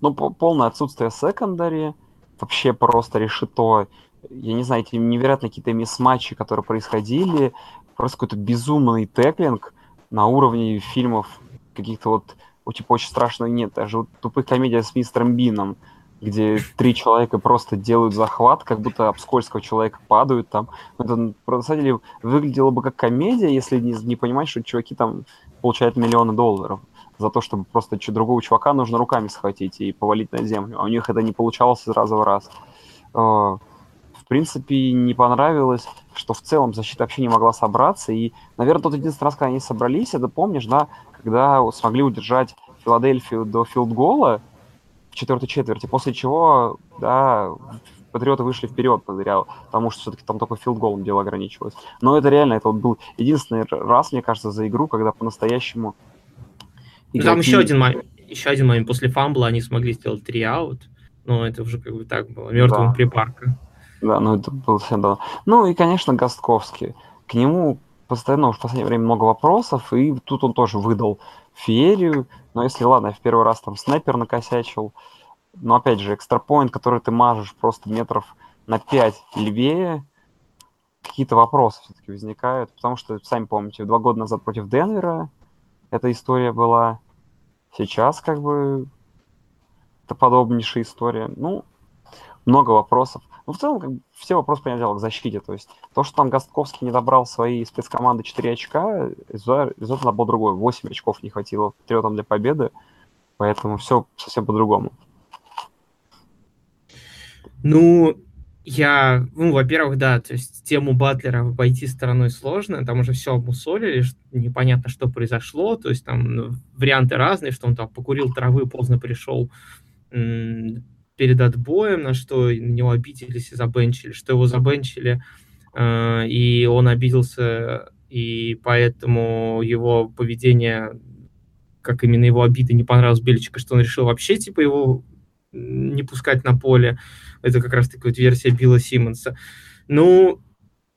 Ну, полное отсутствие секондари, вообще просто решето. Я не знаю, эти невероятные какие-то мисс-матчи, которые происходили, просто какой-то безумный теклинг на уровне фильмов каких-то вот, типа очень страшного нет. Даже вот тупых комедия с мистером Бином где три человека просто делают захват, как будто об скользкого человека падают там. Это, на самом деле, выглядело бы как комедия, если не, не понимать, что чуваки там получают миллионы долларов за то, чтобы просто другого чувака нужно руками схватить и повалить на землю. А у них это не получалось из раза в раз. А, в принципе, не понравилось, что в целом защита вообще не могла собраться. И, наверное, тот единственный раз, когда они собрались, это помнишь, да, когда смогли удержать Филадельфию до филдгола, четвертой четверти, после чего, да, Патриоты вышли вперед благодаря тому, что все-таки там только филдголом дело ограничивалось. Но это реально, это вот был единственный раз, мне кажется, за игру, когда по-настоящему... Игроки... Там еще один, момент, еще один момент. После фамбла они смогли сделать три аут, но это уже как бы так было, мертвым да. припарка. Да, ну это было всем давно. Ну и, конечно, Гостковский. К нему постоянно в последнее время много вопросов, и тут он тоже выдал феерию. Но если, ладно, в первый раз там снайпер накосячил, но опять же, экстрапоинт, который ты мажешь просто метров на 5 левее, какие-то вопросы все-таки возникают, потому что, сами помните, два года назад против Денвера эта история была, сейчас как бы это подобнейшая история. Ну, много вопросов. Ну, в целом, как бы, все вопросы, понятное дело, к защите. То есть то, что там Гостковский не добрал свои спецкоманды 4 очка, результат был другой. 8 очков не хватило Патриотам для победы, поэтому все совсем по-другому. Ну, я, ну, во-первых, да, то есть тему Батлера обойти стороной сложно, там уже все обмусолили, непонятно, что произошло, то есть там ну, варианты разные, что он там покурил травы, поздно пришел, перед отбоем, на что на него обиделись и забенчили, что его забенчили, э, и он обиделся и поэтому его поведение, как именно его обиды не понравилось Беличику, что он решил вообще, типа, его не пускать на поле. Это как раз-таки вот версия Билла Симмонса. Ну,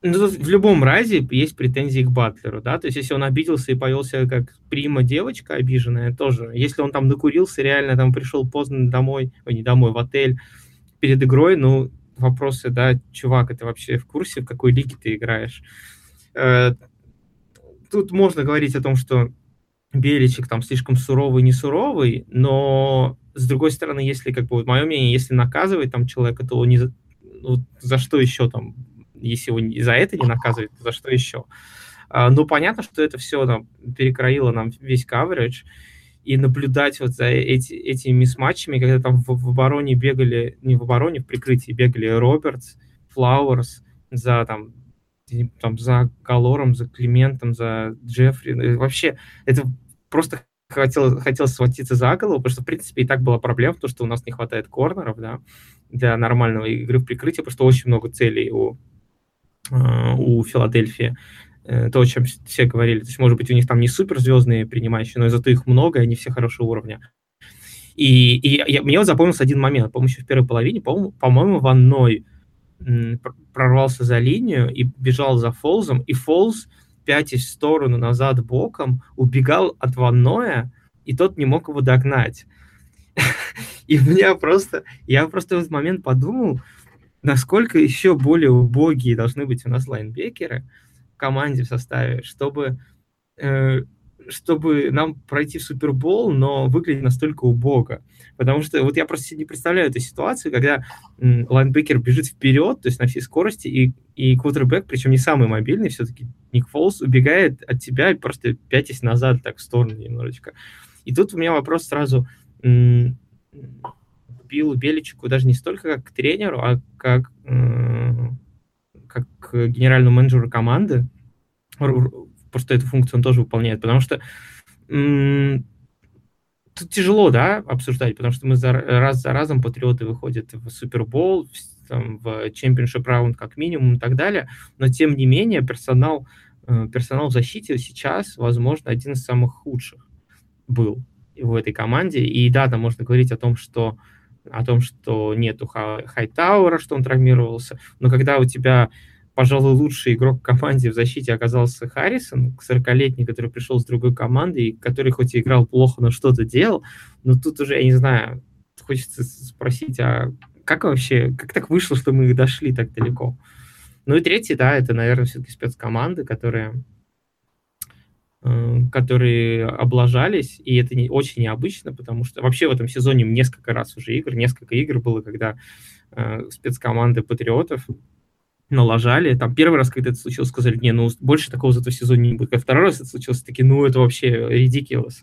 ну, в любом разе есть претензии к Батлеру, да, то есть если он обиделся и повел как прима девочка обиженная, тоже, если он там накурился, реально там пришел поздно домой, ой, не домой, в отель перед игрой, ну, вопросы, да, чувак, это вообще в курсе, в какой лиге ты играешь? Э, тут можно говорить о том, что Беличек там слишком суровый, не суровый, но с другой стороны, если, как бы, вот мое мнение, если наказывать там человека, то не за, ну, за что еще там если его за это не наказывать, то за что еще? А, ну, понятно, что это все там, перекроило нам весь каверидж, и наблюдать вот за эти, этими мисс-матчами, когда там в, в обороне бегали, не в обороне, в прикрытии бегали Робертс, Флауэрс, за там, там за Калором, за Климентом, за Джеффри. Ну, вообще, это просто хотел, хотел схватиться за голову, потому что, в принципе, и так была проблема, то, что у нас не хватает корнеров, да, для нормального игры в прикрытии, потому что очень много целей у Э, у Филадельфии. Э, то, о чем все говорили. То есть, может быть, у них там не суперзвездные принимающие, но зато их много, и они все хорошего уровня. И, и я, мне вот запомнился один момент. По-моему, еще в первой половине, по-моему, по-моему прорвался за линию и бежал за Фолзом, и Фолз, пятясь в сторону, назад, боком, убегал от Ванноя, и тот не мог его догнать. И меня просто, я просто в этот момент подумал, насколько еще более убогие должны быть у нас лайнбекеры в команде в составе, чтобы, э, чтобы нам пройти в Супербол, но выглядеть настолько убого. Потому что вот я просто не представляю эту ситуацию, когда м, лайнбекер бежит вперед, то есть на всей скорости, и, и квотербек, причем не самый мобильный, все-таки Ник Фолс, убегает от тебя и просто пятясь назад так в сторону немножечко. И тут у меня вопрос сразу, м- Биллу Беличику даже не столько как к тренеру, а как, как к генеральному менеджеру команды. Просто эту функцию он тоже выполняет, потому что тут тяжело, да, обсуждать, потому что мы за, раз за разом патриоты выходят в Супербол, в, в Championship раунд как минимум и так далее, но тем не менее персонал, э, персонал в защите сейчас, возможно, один из самых худших был в этой команде. И да, там можно говорить о том, что о том, что нету Хайтаура, что он травмировался, но когда у тебя, пожалуй, лучший игрок в команде в защите оказался Харрисон, 40-летний, который пришел с другой команды, и который хоть и играл плохо, но что-то делал, но тут уже, я не знаю, хочется спросить, а как вообще, как так вышло, что мы дошли так далеко? Ну и третий, да, это, наверное, все-таки спецкоманды, которые которые облажались, и это не, очень необычно, потому что вообще в этом сезоне несколько раз уже игр, несколько игр было, когда э, спецкоманды патриотов налажали. Там первый раз, когда это случилось, сказали, не, ну больше такого за то сезоне не будет. А второй раз это случилось, такие, ну это вообще ridiculous.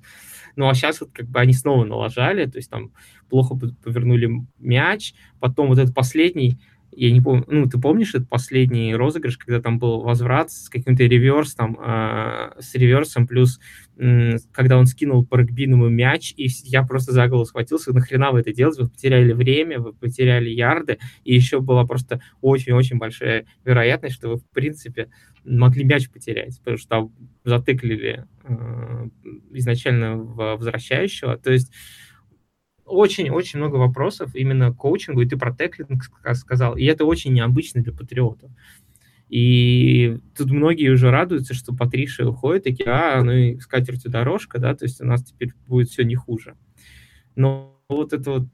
Ну а сейчас вот как бы они снова налажали, то есть там плохо повернули мяч, потом вот этот последний я не помню, ну, ты помнишь этот последний розыгрыш, когда там был возврат с каким-то реверс, там, э, с реверсом, плюс, э, когда он скинул по регбийному мяч, и я просто за голову схватился, нахрена вы это делаете, вы потеряли время, вы потеряли ярды, и еще была просто очень-очень большая вероятность, что вы, в принципе, могли мяч потерять, потому что там затыклили э, изначально возвращающего, то есть очень-очень много вопросов именно к коучингу, и ты про теклинг сказал, и это очень необычно для патриотов. И тут многие уже радуются, что Патриша уходит, такие, а, ну и скатертью дорожка, да, то есть у нас теперь будет все не хуже. Но вот это вот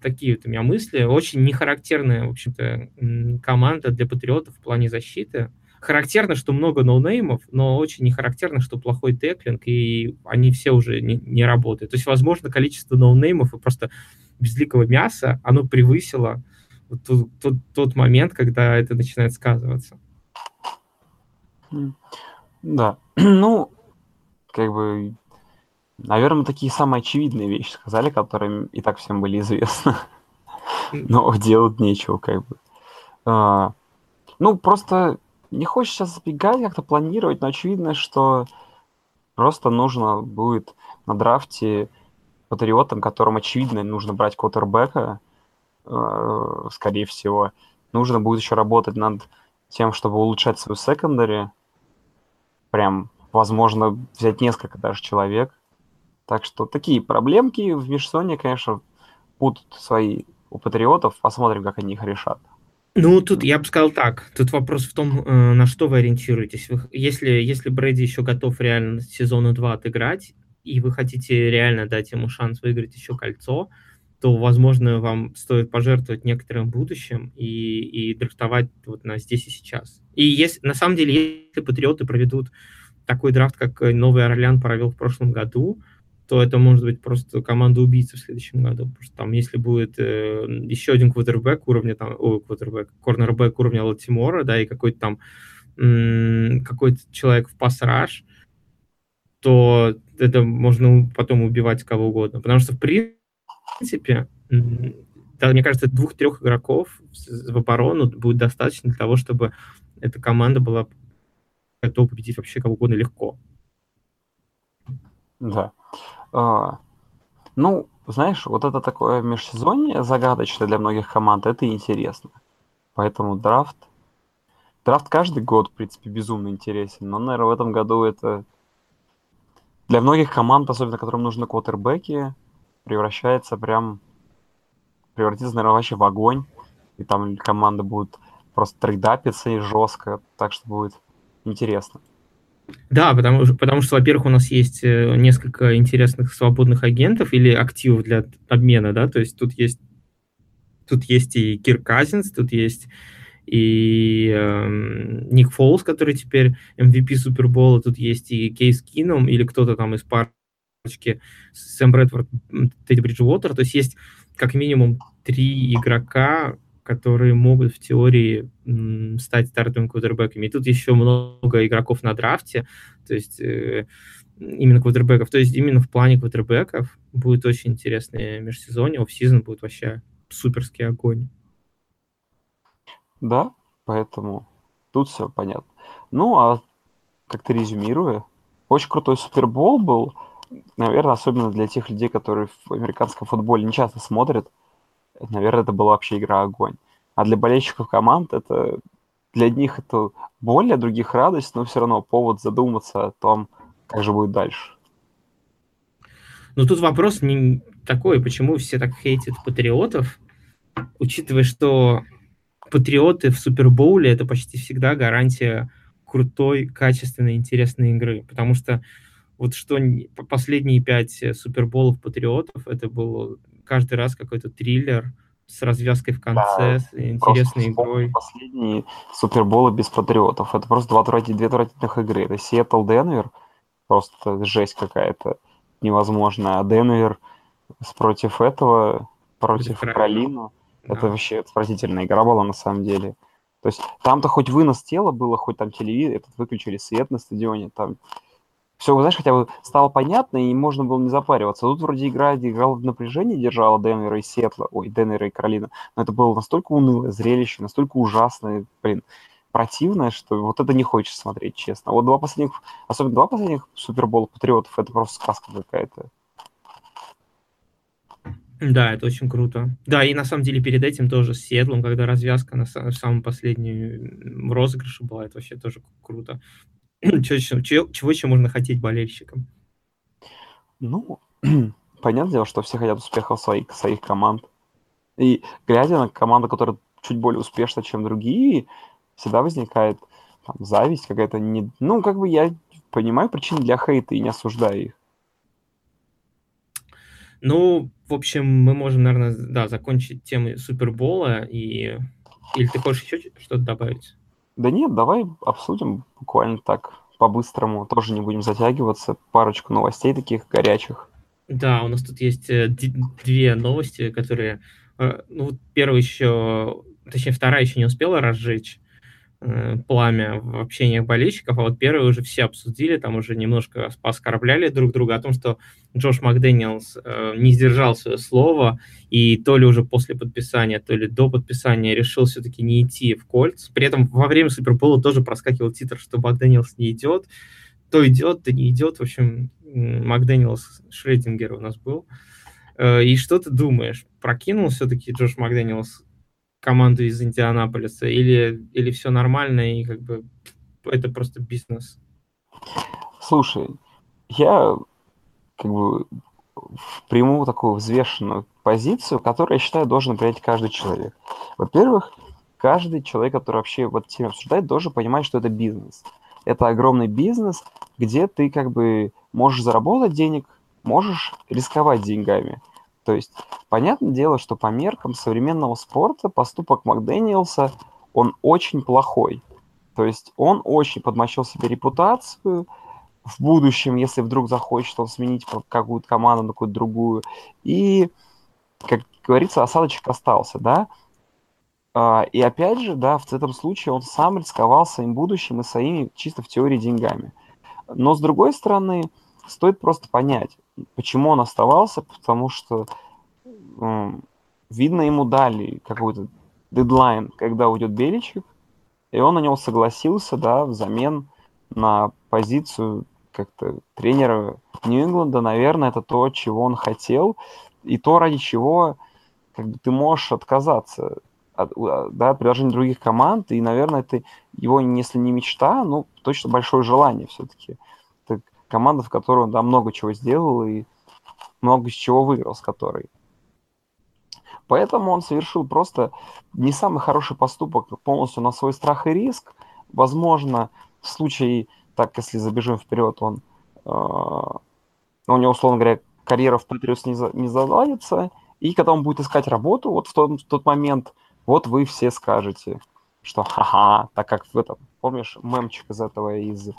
такие вот у меня мысли. Очень нехарактерная, в общем-то, команда для патриотов в плане защиты. Характерно, что много ноунеймов, но очень не характерно, что плохой tackling, и они все уже не, не работают. То есть, возможно, количество ноунеймов и просто безликого мяса, оно превысило вот тот, тот, тот момент, когда это начинает сказываться. Да, ну, как бы, наверное, такие самые очевидные вещи сказали, которые и так всем были известны. Но делать нечего, как бы. А, ну, просто не хочешь сейчас сбегать, как-то планировать, но очевидно, что просто нужно будет на драфте патриотам, которым очевидно нужно брать квотербека, э, скорее всего, нужно будет еще работать над тем, чтобы улучшать свою секондари. прям, возможно, взять несколько даже человек. Так что такие проблемки в межсезонье, конечно, будут свои у патриотов. Посмотрим, как они их решат. Ну, тут я бы сказал так. Тут вопрос в том, э, на что вы ориентируетесь. Вы, если, если Брэди еще готов реально сезону 2 отыграть, и вы хотите реально дать ему шанс выиграть еще кольцо, то, возможно, вам стоит пожертвовать некоторым будущим и, и драфтовать вот на здесь и сейчас. И если, на самом деле, если патриоты проведут такой драфт, как Новый Орлеан провел в прошлом году, то это может быть просто команда убийцы в следующем году. Потому что там, если будет э, еще один квотербек уровня, там, о, квотербек, корнербек уровня Латимора, да, и какой-то там какой-то человек в пассаж, то это можно потом убивать кого угодно. Потому что, в принципе, да, мне кажется, двух-трех игроков в оборону будет достаточно для того, чтобы эта команда была готова победить вообще кого угодно легко. Да. А, ну, знаешь, вот это такое межсезонье загадочное для многих команд, это интересно. Поэтому драфт... Драфт каждый год, в принципе, безумно интересен, но, наверное, в этом году это для многих команд, особенно которым нужны квотербеки, превращается прям... Превратится, наверное, вообще в огонь. И там команда будет просто трейдапиться и жестко, так что будет интересно. Да, потому, потому что, во-первых, у нас есть э, несколько интересных свободных агентов или активов для обмена, да, то есть тут есть, тут есть и Кир Казинс, тут есть и э, Ник Фолс, который теперь MVP Супербола, тут есть и Кейс Кином или кто-то там из парочки Сэм Брэдфорд, Тедди Бриджвотер, то есть есть как минимум три игрока, которые могут в теории стать стартовыми квотербеками. И тут еще много игроков на драфте, то есть э, именно квотербеков. То есть именно в плане квотербеков будет очень интересный межсезонье, офсезон будет вообще суперский огонь. Да, поэтому тут все понятно. Ну, а как-то резюмируя, очень крутой Супербол был, наверное, особенно для тех людей, которые в американском футболе не часто смотрят, наверное, это была вообще игра огонь. А для болельщиков команд это для них это боль, для других радость, но все равно повод задуматься о том, как же будет дальше. Ну тут вопрос не такой, почему все так хейтят патриотов, учитывая, что патриоты в Супербоуле это почти всегда гарантия крутой, качественной, интересной игры. Потому что вот что последние пять суперболов патриотов, это был каждый раз какой-то триллер с развязкой в конце, да, с интересной игрой. Последние суперболы без патриотов. Это просто два, две отвратительных игры. Это Сиэтл Денвер, просто жесть какая-то невозможная. А Денвер против этого, против Каролина, да. это вообще отвратительная игра была на самом деле. То есть там-то хоть вынос тела было, хоть там телевизор, этот выключили свет на стадионе, там все, знаешь, хотя бы стало понятно, и можно было не запариваться. Тут вроде игра играла в напряжении, держала Денвера и Сетла, ой, Денвера и Каролина, но это было настолько унылое зрелище, настолько ужасное, блин, противное, что вот это не хочется смотреть, честно. Вот два последних, особенно два последних Супербола Патриотов, это просто сказка какая-то. Да, это очень круто. Да, и на самом деле перед этим тоже с Седлом, когда развязка на самом последнем розыгрыше была, это вообще тоже круто. чего, чего, чего еще можно хотеть болельщикам? Ну, понятное дело, что все хотят успехов своих, своих команд. И глядя на команду, которая чуть более успешна, чем другие, всегда возникает там, зависть какая-то. Не... Ну, как бы я понимаю причины для хейта и не осуждаю их. Ну, в общем, мы можем, наверное, да, закончить тему Супербола. И... Или ты хочешь еще что-то добавить? Да нет, давай обсудим буквально так по-быстрому, тоже не будем затягиваться, парочку новостей таких горячих. Да, у нас тут есть э, две новости, которые, э, ну, первая еще, точнее, вторая еще не успела разжечь, пламя в общениях болельщиков, а вот первые уже все обсудили, там уже немножко оскорбляли друг друга о том, что Джош Макдэниелс э, не сдержал свое слово, и то ли уже после подписания, то ли до подписания решил все-таки не идти в Кольц. При этом во время Супербола тоже проскакивал титр, что Макдэниелс не идет, то идет, то не идет. В общем, Макдэниелс Шреддингер у нас был. Э, и что ты думаешь? Прокинул все-таки Джош Макдэниелс команду из Индианаполиса, или, или все нормально, и как бы это просто бизнес? Слушай, я как бы приму такую взвешенную позицию, которую, я считаю, должен принять каждый человек. Во-первых, каждый человек, который вообще вот теме обсуждает, должен понимать, что это бизнес. Это огромный бизнес, где ты как бы можешь заработать денег, можешь рисковать деньгами. То есть, понятное дело, что по меркам современного спорта поступок Макдэниелса, он очень плохой. То есть он очень подмочил себе репутацию, в будущем, если вдруг захочет он сменить какую-то команду на какую-то другую. И, как говорится, осадочек остался, да. А, и опять же, да, в этом случае он сам рисковал своим будущим и своими чисто в теории деньгами. Но с другой стороны, стоит просто понять, почему он оставался, потому что видно, ему дали какой-то дедлайн, когда уйдет Беличек, и он на него согласился, да, взамен на позицию как-то тренера Нью-Ингланда, наверное, это то, чего он хотел, и то, ради чего как бы ты можешь отказаться от, да, от предложений других команд, и, наверное, это его, если не мечта, ну, точно большое желание все-таки. Команда, в которой он да, много чего сделал и много с чего выиграл, с которой. Поэтому он совершил просто не самый хороший поступок полностью на свой страх и риск. Возможно, в случае так, если забежим вперед, он, э, у него, условно говоря, карьера в Патриотс не, за, не заладится, и когда он будет искать работу, вот в тот, в тот момент, вот вы все скажете, что ха-ха, так как в этом, помнишь, мемчик из этого, из,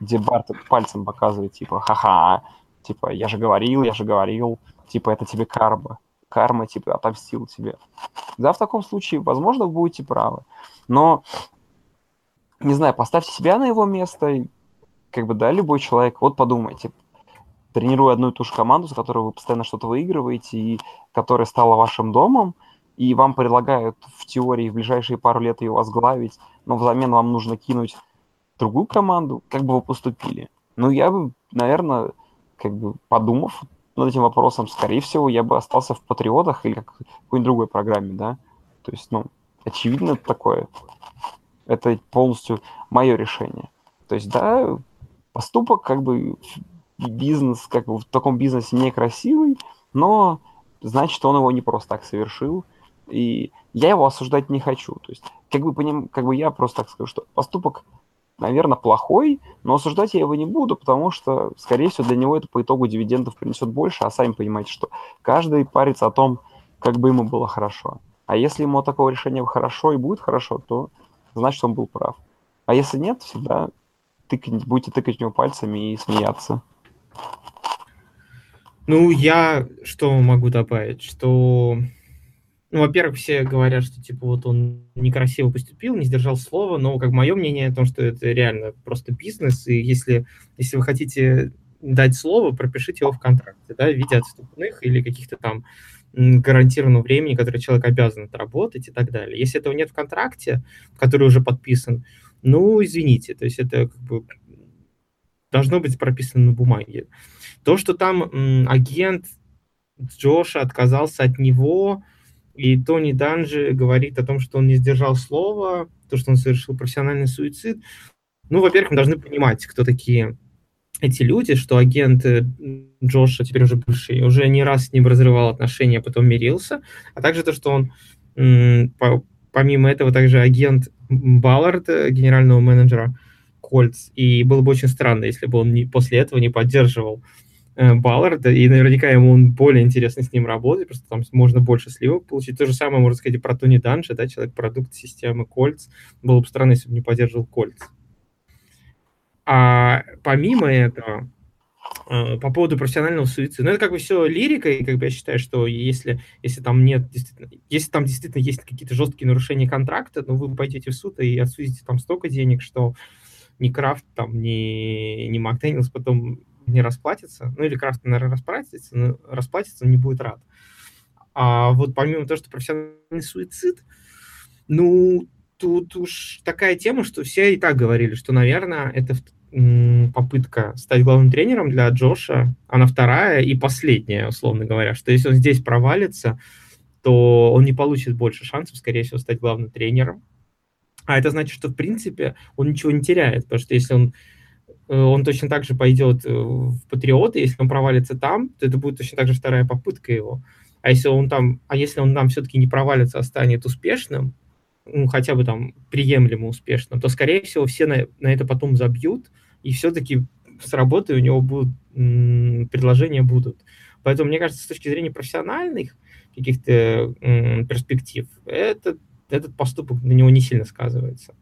где Барт пальцем показывает, типа, ха-ха, типа, я же говорил, я же говорил, типа, это тебе карма, карма, типа, отомстил тебе. Да, в таком случае, возможно, вы будете правы, но не знаю, поставьте себя на его место, как бы, да, любой человек, вот подумайте, тренируя одну и ту же команду, с которой вы постоянно что-то выигрываете, и которая стала вашим домом, и вам предлагают в теории в ближайшие пару лет ее возглавить, но взамен вам нужно кинуть другую команду, как бы вы поступили? Ну, я бы, наверное, как бы подумав над этим вопросом, скорее всего, я бы остался в Патриотах или какой-нибудь другой программе, да? То есть, ну, очевидно такое. Это полностью мое решение. То есть, да, поступок, как бы, бизнес, как бы в таком бизнесе некрасивый, но значит, он его не просто так совершил, и я его осуждать не хочу. То есть, как бы, поним, как бы я просто так скажу, что поступок, наверное, плохой, но осуждать я его не буду, потому что, скорее всего, для него это по итогу дивидендов принесет больше, а сами понимаете, что каждый парится о том, как бы ему было хорошо. А если ему такого решения хорошо и будет хорошо, то значит, он был прав. А если нет, всегда тыкать, будете тыкать в него пальцами и смеяться. Ну, я что могу добавить? Что, ну, во-первых, все говорят, что, типа, вот он некрасиво поступил, не сдержал слова, но, как мое мнение о том, что это реально просто бизнес, и если, если вы хотите дать слово, пропишите его в контракте, да, в виде отступных или каких-то там гарантированного времени, которое человек обязан отработать и так далее. Если этого нет в контракте, который уже подписан, ну, извините, то есть это как бы должно быть прописано на бумаге. То, что там агент Джоша отказался от него, и Тони Данжи говорит о том, что он не сдержал слова, то, что он совершил профессиональный суицид. Ну, во-первых, мы должны понимать, кто такие эти люди, что агент э, Джоша, теперь уже бывший, уже не раз с ним разрывал отношения, а потом мирился, а также то, что он, помимо этого, также агент Баллард, э, генерального менеджера Кольц, и было бы очень странно, если бы он не, после этого не поддерживал Балларда, и наверняка ему он более интересно с ним работать, просто там можно больше сливок получить. То же самое можно сказать и про Тони Данжа, да, человек-продукт системы Кольц. Было бы странно, если бы не поддерживал Кольц. А помимо этого, э, по поводу профессионального суицида, ну, это как бы все лирика, и как бы я считаю, что если, если там нет действительно, если там действительно есть какие-то жесткие нарушения контракта, ну, вы пойдете в суд и отсудите там столько денег, что ни Крафт, там, ни, ни Макдэнилс потом не расплатится, ну, или Крафт, наверное, расплатится, но расплатится, но не будет рад. А вот помимо того, что профессиональный суицид, ну, тут уж такая тема, что все и так говорили, что, наверное, это попытка стать главным тренером для Джоша, она вторая и последняя, условно говоря, что если он здесь провалится, то он не получит больше шансов, скорее всего, стать главным тренером. А это значит, что, в принципе, он ничего не теряет, потому что если он он точно так же пойдет э, в Патриоты, если он провалится там, то это будет точно так же вторая попытка его. А если он там, а если он там все-таки не провалится, а станет успешным, ну, хотя бы там приемлемо успешным, то, скорее всего, все на, на это потом забьют, и все-таки с работой у него будут предложения будут. Поэтому, мне кажется, с точки зрения профессиональных каких-то перспектив, это, этот поступок на него не сильно сказывается.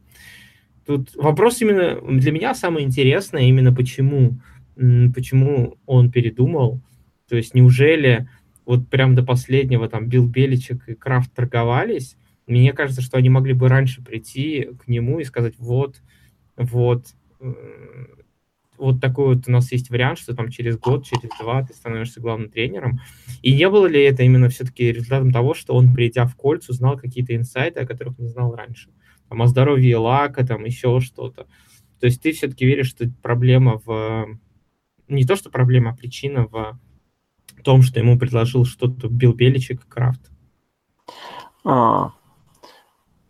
Тут вопрос именно для меня самый интересный, именно почему, почему он передумал. То есть неужели вот прям до последнего там Билл Беличек и Крафт торговались? Мне кажется, что они могли бы раньше прийти к нему и сказать, вот, вот, вот такой вот у нас есть вариант, что там через год, через два ты становишься главным тренером. И не было ли это именно все-таки результатом того, что он, придя в кольцо, узнал какие-то инсайты, о которых не знал раньше? Там, о здоровье лака, там, еще что-то. То есть ты все-таки веришь, что проблема в... Не то, что проблема, а причина в том, что ему предложил что-то Билл Беличек Крафт. А,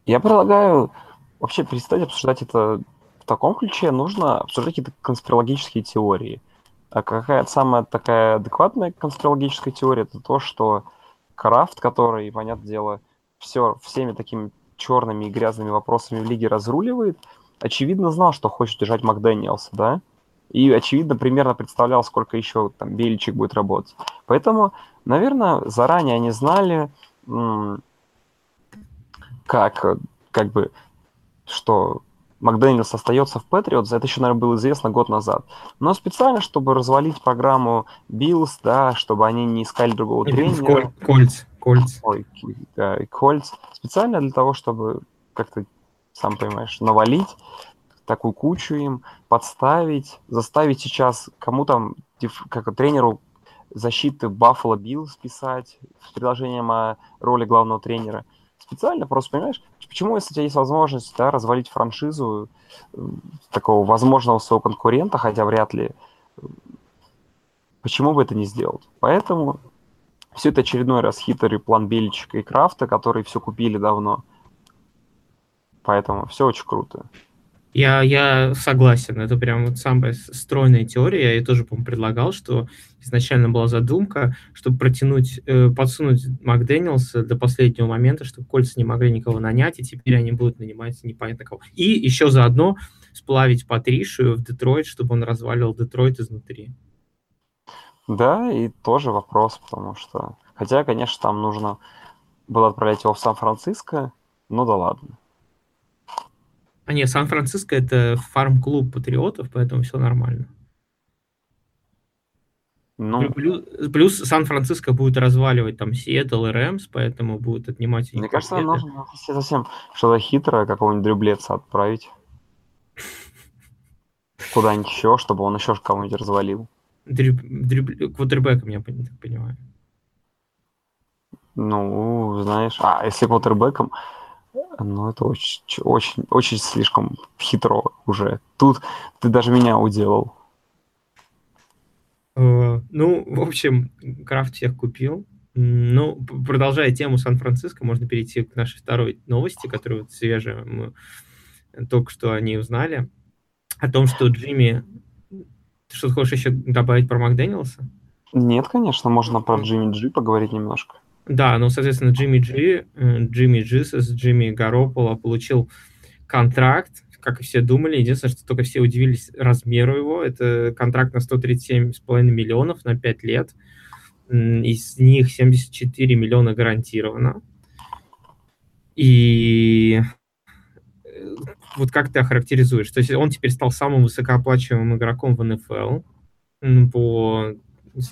я предлагаю вообще перестать обсуждать это в таком ключе. Нужно обсуждать какие-то конспирологические теории. А какая самая такая адекватная конспирологическая теория, это то, что Крафт, который, понятное дело, все, всеми такими черными и грязными вопросами в лиге разруливает, очевидно знал, что хочет держать Макдэниелса, да? И, очевидно, примерно представлял, сколько еще там Беличек будет работать. Поэтому, наверное, заранее они знали, как, как бы, что Макдэниелс остается в Patriots, это еще, наверное, было известно год назад. Но специально, чтобы развалить программу Bills, да, чтобы они не искали другого тренера. Colts. Colts. Ой, да, Кольц. Специально для того, чтобы как-то, сам понимаешь, навалить такую кучу им, подставить, заставить сейчас кому там, как тренеру защиты Баффало Билл списать с предложением о роли главного тренера. Специально просто, понимаешь, почему, если у тебя есть возможность да, развалить франшизу такого возможного своего конкурента, хотя вряд ли, почему бы это не сделать? Поэтому все это очередной раз хитрый план Беличика и Крафта, которые все купили давно. Поэтому все очень круто. Я, я согласен, это прям вот самая стройная теория. Я тоже, по-моему, предлагал, что изначально была задумка, чтобы протянуть, э, подсунуть Макдэниелса до последнего момента, чтобы кольца не могли никого нанять, и теперь они будут нанимать непонятно кого. И еще заодно сплавить Патришию в Детройт, чтобы он развалил Детройт изнутри. Да, и тоже вопрос, потому что... Хотя, конечно, там нужно было отправлять его в Сан-Франциско, ну да ладно. А нет, Сан-Франциско это фарм-клуб патриотов, поэтому все нормально. Ну, плюс, плюс Сан-Франциско будет разваливать там Сиэтл и Рэмс, поэтому будет отнимать... Мне кажется, нужно совсем что-то хитрое, какого-нибудь дрюблеца отправить. Куда-нибудь еще, чтобы он еще кого-нибудь развалил. Дриб, дриб, квотербеком, я так понимаю. Ну, знаешь, а если квотербеком, ну, это очень, очень, очень слишком хитро уже. Тут ты даже меня уделал. Uh, ну, в общем, Крафт всех купил. Ну, продолжая тему Сан-Франциско, можно перейти к нашей второй новости, которую вот свежая мы только что о ней узнали. О том, что Джимми ты что-то хочешь еще добавить про Макдэниелса? Нет, конечно, можно про Джимми Джи поговорить немножко. Да, ну, соответственно, Джимми Джи, э, Джимми Джисус, Джимми Гарополо получил контракт, как и все думали. Единственное, что только все удивились размеру его. Это контракт на 137,5 миллионов на 5 лет. Из них 74 миллиона гарантировано. И вот как ты охарактеризуешь? То есть он теперь стал самым высокооплачиваемым игроком в НФЛ по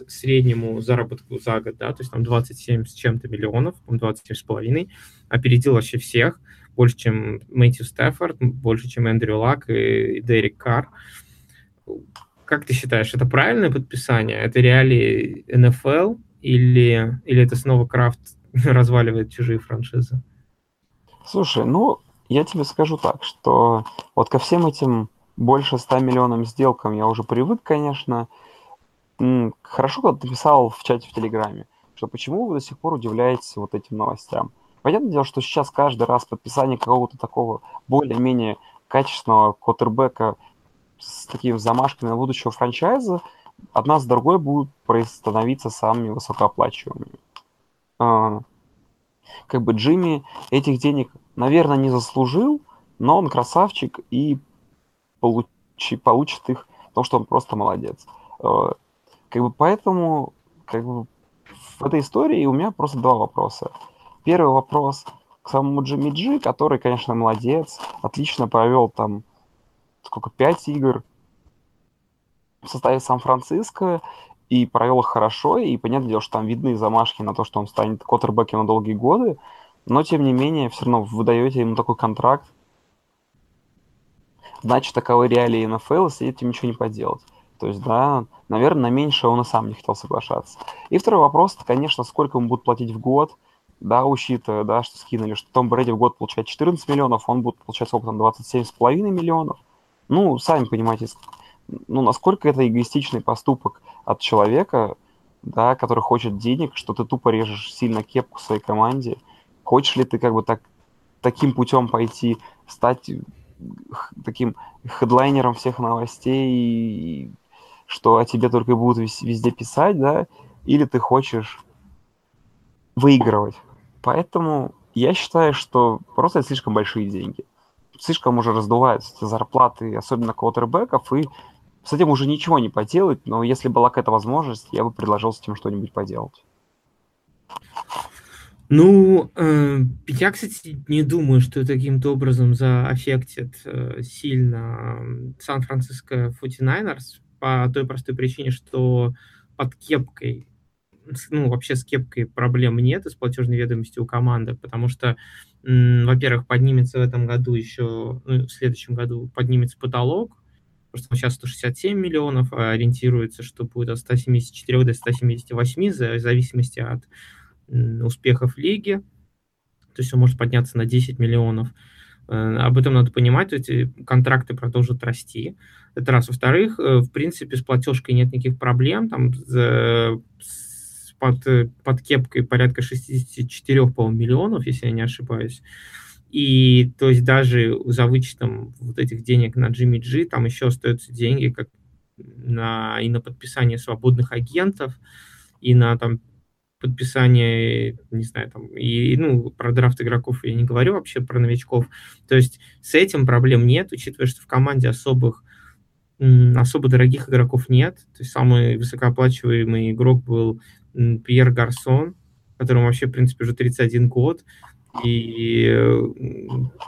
среднему заработку за год, да, то есть там 27 с чем-то миллионов, 27 с половиной, опередил вообще всех, больше, чем Мэтью Стефорд, больше, чем Эндрю Лак и Дерек Карр. Как ты считаешь, это правильное подписание? Это реалии НФЛ или, или это снова Крафт разваливает чужие франшизы? Слушай, ну, я тебе скажу так, что вот ко всем этим больше 100 миллионам сделкам я уже привык, конечно. Хорошо, когда ты писал в чате в Телеграме, что почему вы до сих пор удивляетесь вот этим новостям. Понятное дело, что сейчас каждый раз подписание какого-то такого более-менее качественного квотербека с такими замашками на будущего франчайза, одна с другой будут становиться самыми высокооплачиваемыми. А, как бы Джимми этих денег, наверное, не заслужил, но он красавчик и получи, получит их, потому что он просто молодец. А, как бы поэтому как бы, в этой истории у меня просто два вопроса. Первый вопрос к самому Джимми Джи, который, конечно, молодец, отлично провел там сколько, пять игр в составе Сан-Франциско, и провел их хорошо, и понятное дело, что там видны замашки на то, что он станет квотербеком на долгие годы, но тем не менее, все равно вы даете ему такой контракт, значит, таковы реалии НФЛ, и с этим ничего не поделать. То есть, да, наверное, на меньше он и сам не хотел соглашаться. И второй вопрос, конечно, сколько ему будут платить в год, да, учитывая, да, что скинули, что Том Брэди в год получает 14 миллионов, он будет получать сколько там, 27,5 миллионов. Ну, сами понимаете, ну, насколько это эгоистичный поступок от человека, да, который хочет денег, что ты тупо режешь сильно кепку своей команде. Хочешь ли ты как бы так, таким путем пойти, стать таким хедлайнером всех новостей, что о тебе только будут везде писать, да, или ты хочешь выигрывать. Поэтому я считаю, что просто это слишком большие деньги. Слишком уже раздуваются зарплаты, особенно квотербеков, и с этим уже ничего не поделать, но если была какая-то возможность, я бы предложил с этим что-нибудь поделать. Ну, э, я, кстати, не думаю, что таким-то образом заэффектит э, сильно Сан-Франциско 49ers по той простой причине, что под кепкой, ну, вообще с кепкой проблем нет из платежной ведомости у команды, потому что, во-первых, поднимется в этом году еще, ну, в следующем году поднимется потолок, потому что сейчас 167 миллионов, а ориентируется, что будет от 174 до 178, в зависимости от успехов лиги. То есть он может подняться на 10 миллионов. Э, об этом надо понимать, эти контракты продолжат расти. Это раз. Во-вторых, э, в принципе, с платежкой нет никаких проблем. Там под, под кепкой порядка 64, по миллионов, если я не ошибаюсь. И то есть даже за вычетом вот этих денег на Jimmy G там еще остаются деньги как на, и на подписание свободных агентов, и на там подписание, не знаю, там, и, ну, про драфт игроков я не говорю вообще, про новичков. То есть с этим проблем нет, учитывая, что в команде особых, особо дорогих игроков нет. То есть самый высокооплачиваемый игрок был Пьер Гарсон, которому вообще, в принципе, уже 31 год и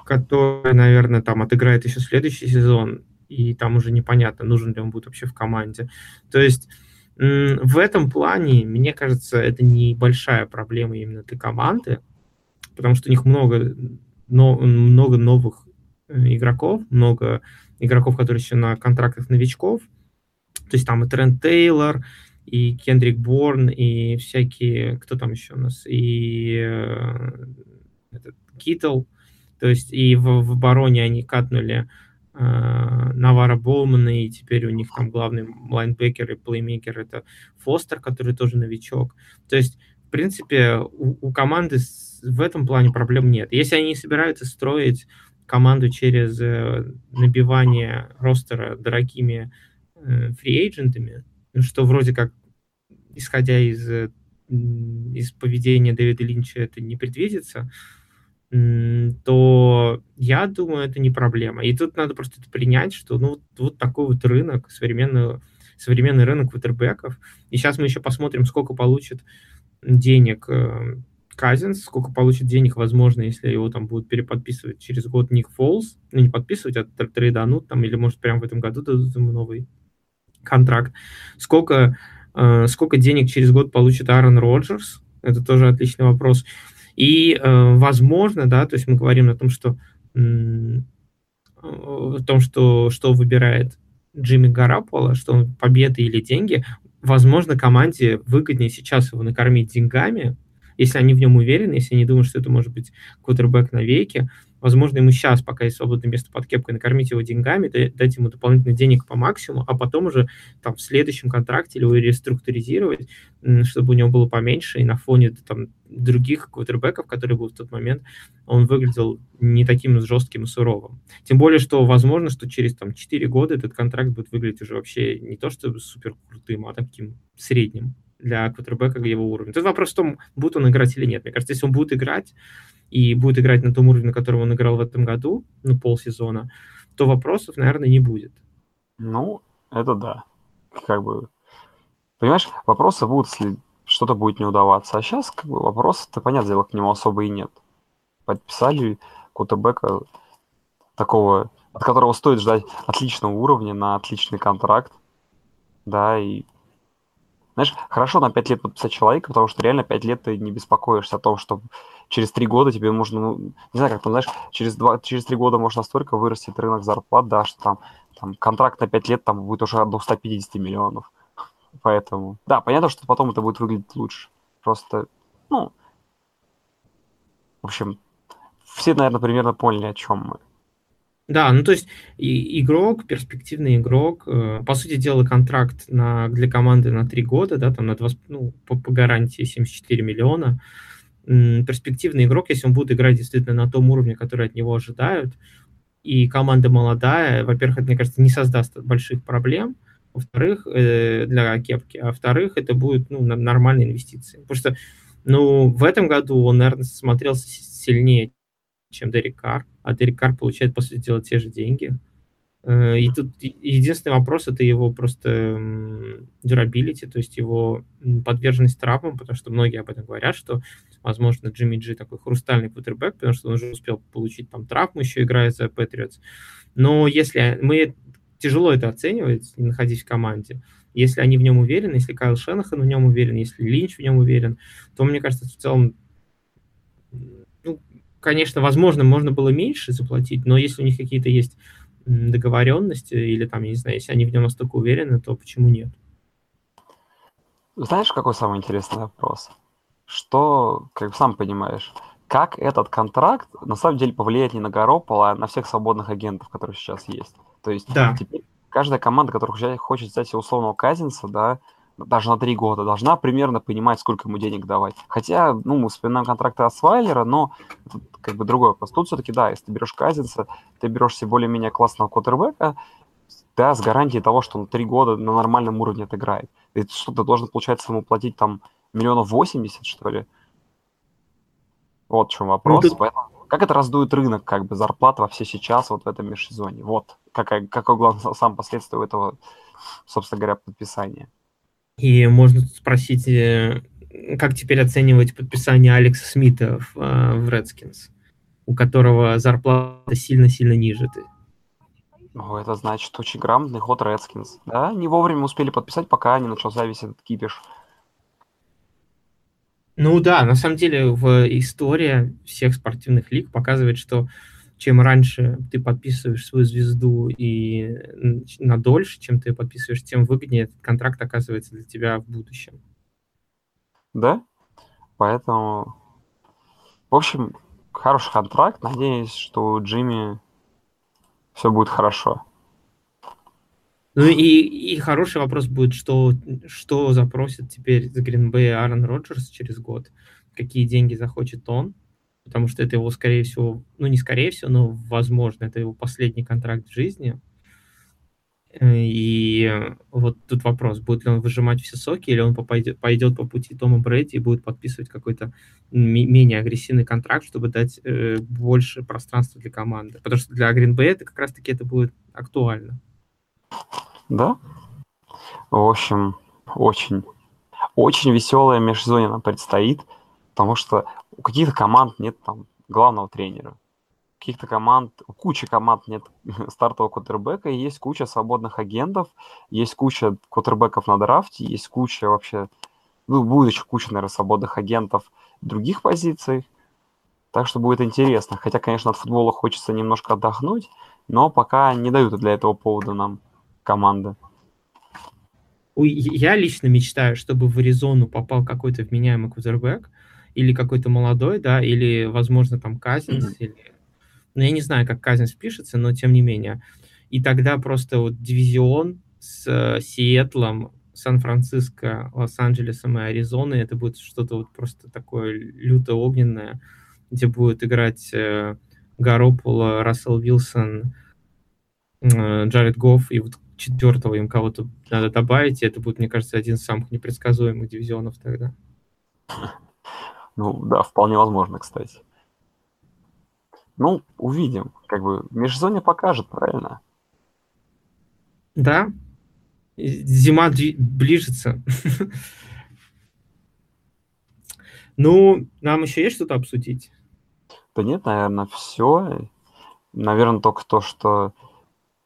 который, наверное, там отыграет еще следующий сезон, и там уже непонятно, нужен ли он будет вообще в команде. То есть в этом плане, мне кажется, это небольшая проблема именно для команды, потому что у них много, но, много новых э, игроков, много игроков, которые еще на контрактах новичков. То есть там и Трент Тейлор, и Кендрик Борн, и всякие, кто там еще у нас, и э, этот Китл, то есть и в, в обороне они катнули Навара Боумана, и теперь у них там главный лайнбекер и плеймейкер это Фостер, который тоже новичок. То есть, в принципе, у, у команды в этом плане проблем нет. Если они собираются строить команду через э, набивание ростера дорогими э, фри-эйджентами, что вроде как, исходя из, э, из поведения Дэвида Линча, это не предвидится, то я думаю, это не проблема. И тут надо просто принять, что ну, вот такой вот рынок, современный, современный рынок ватербеков. И сейчас мы еще посмотрим, сколько получит денег э, Казинс, сколько получит денег, возможно, если его там будут переподписывать через год Ник Фолс, ну не подписывать, а трейданут там, или может прямо в этом году дадут ему новый контракт. Сколько, э, сколько денег через год получит Аарон Роджерс, это тоже отличный вопрос. И, э, возможно, да, то есть мы говорим о том, что о том, что, что выбирает Джимми Гарапола, что он победы или деньги, возможно, команде выгоднее сейчас его накормить деньгами, если они в нем уверены, если они думают, что это может быть квотербек на веке, возможно, ему сейчас, пока есть свободное место под кепкой, накормить его деньгами, дать ему дополнительно денег по максимуму, а потом уже там в следующем контракте его реструктуризировать, чтобы у него было поменьше, и на фоне там других квотербеков, которые были в тот момент, он выглядел не таким жестким и суровым. Тем более, что возможно, что через там 4 года этот контракт будет выглядеть уже вообще не то, что супер крутым, а таким средним для квотербека его уровня. Тут вопрос в том, будет он играть или нет. Мне кажется, если он будет играть, и будет играть на том уровне, на котором он играл в этом году, ну, полсезона, то вопросов, наверное, не будет. Ну, это да. Как бы, понимаешь, вопросы будут, если что-то будет не удаваться. А сейчас, как бы, вопросов-то, понятное дело, к нему особо и нет. Подписали Кутебека такого, от которого стоит ждать отличного уровня на отличный контракт. Да, и знаешь, хорошо на 5 лет подписать человека, потому что реально 5 лет ты не беспокоишься о том, что через 3 года тебе нужно, ну, не знаю, как ты знаешь, через, 2, через 3 года может настолько вырастет рынок зарплат, да, что там, там контракт на 5 лет там будет уже до 150 миллионов. Поэтому, да, понятно, что потом это будет выглядеть лучше. Просто, ну, в общем, все, наверное, примерно поняли, о чем мы. Да, ну то есть и, игрок, перспективный игрок, э, по сути дела контракт на, для команды на три года, да, там на два, ну, по, по гарантии 74 миллиона. М, перспективный игрок, если он будет играть действительно на том уровне, который от него ожидают, и команда молодая, во-первых, это, мне кажется, не создаст больших проблем, во-вторых, э, для кепки, а во-вторых, это будет ну, нормальная инвестиция. Потому что ну, в этом году он, наверное, смотрелся сильнее, чем Дерек а Дерек получает, по сути дела, те же деньги. Э, и тут единственный вопрос — это его просто durability, то есть его подверженность травмам, потому что многие об этом говорят, что, возможно, Джимми Джи такой хрустальный кутербэк, потому что он уже успел получить там травму, еще играя за Патриотс. Но если мы... Тяжело это оценивать, находясь в команде. Если они в нем уверены, если Кайл Шенахан в нем уверен, если Линч в нем уверен, то, мне кажется, в целом конечно, возможно, можно было меньше заплатить, но если у них какие-то есть договоренности, или там, я не знаю, если они в нем настолько уверены, то почему нет? Знаешь, какой самый интересный вопрос? Что, как сам понимаешь, как этот контракт на самом деле повлияет не на Гаропола, а на всех свободных агентов, которые сейчас есть? То есть да. теперь каждая команда, которая хочет взять условного Казинца, да, даже на три года, должна примерно понимать, сколько ему денег давать. Хотя, ну, мы вспоминаем контракты Асвайлера, но это как бы другой вопрос. Тут все-таки, да, если ты берешь Казинса, ты берешь себе более-менее классного квотербека, да, с гарантией того, что он три года на нормальном уровне отыграет. И что, ты должен, получается, ему платить там миллионов восемьдесят, что ли? Вот в чем вопрос. Ну, ты... Поэтому, как это раздует рынок, как бы, зарплат во все сейчас, вот в этом межсезонье? Вот, какая, какой главный сам последствие этого, собственно говоря, подписания. И можно спросить, э, как теперь оценивать подписание Алекса Смита в, э, в Redskins, у которого зарплата сильно-сильно ниже ты? Ну, это значит очень грамотный ход Redskins. Да, не вовремя успели подписать, пока не начался весь этот кипиш. Ну да, на самом деле в истории всех спортивных лиг показывает, что чем раньше ты подписываешь свою звезду и на дольше, чем ты подписываешь, тем выгоднее этот контракт оказывается для тебя в будущем. Да, поэтому, в общем, хороший контракт. Надеюсь, что у Джимми все будет хорошо. Ну и, и хороший вопрос будет, что, что запросит теперь с Гринбей Аарон Роджерс через год, какие деньги захочет он, потому что это его, скорее всего, ну не скорее всего, но возможно, это его последний контракт в жизни. И вот тут вопрос, будет ли он выжимать все соки, или он пойдет, пойдет по пути Тома Брэди и будет подписывать какой-то менее агрессивный контракт, чтобы дать э, больше пространства для команды. Потому что для Bay это как раз-таки это будет актуально. Да. В общем, очень, очень веселая межсезонье нам предстоит, потому что у каких-то команд нет там главного тренера. У каких-то команд, у кучи команд нет стартового квотербека, и есть куча свободных агентов, есть куча квотербеков на драфте, есть куча вообще, ну, будет еще куча, наверное, свободных агентов других позиций. Так что будет интересно. Хотя, конечно, от футбола хочется немножко отдохнуть, но пока не дают для этого повода нам команды. Я лично мечтаю, чтобы в Аризону попал какой-то вменяемый квотербек, или какой-то молодой, да, или, возможно, там Казинс, mm-hmm. или... Ну, я не знаю, как Казинс пишется, но тем не менее. И тогда просто вот дивизион с э, Сиэтлом, Сан-Франциско, Лос-Анджелесом и Аризоной, это будет что-то вот просто такое люто-огненное, где будет играть э, Гарополо, Рассел Вилсон, э, Джаред Гофф, и вот четвертого им кого-то надо добавить, и это будет, мне кажется, один из самых непредсказуемых дивизионов тогда. Ну, да, вполне возможно, кстати. Ну, увидим. Как бы межзоне покажет, правильно? Да. Зима ближется. Ну, нам еще есть что-то обсудить? Да нет, наверное, все. Наверное, только то, что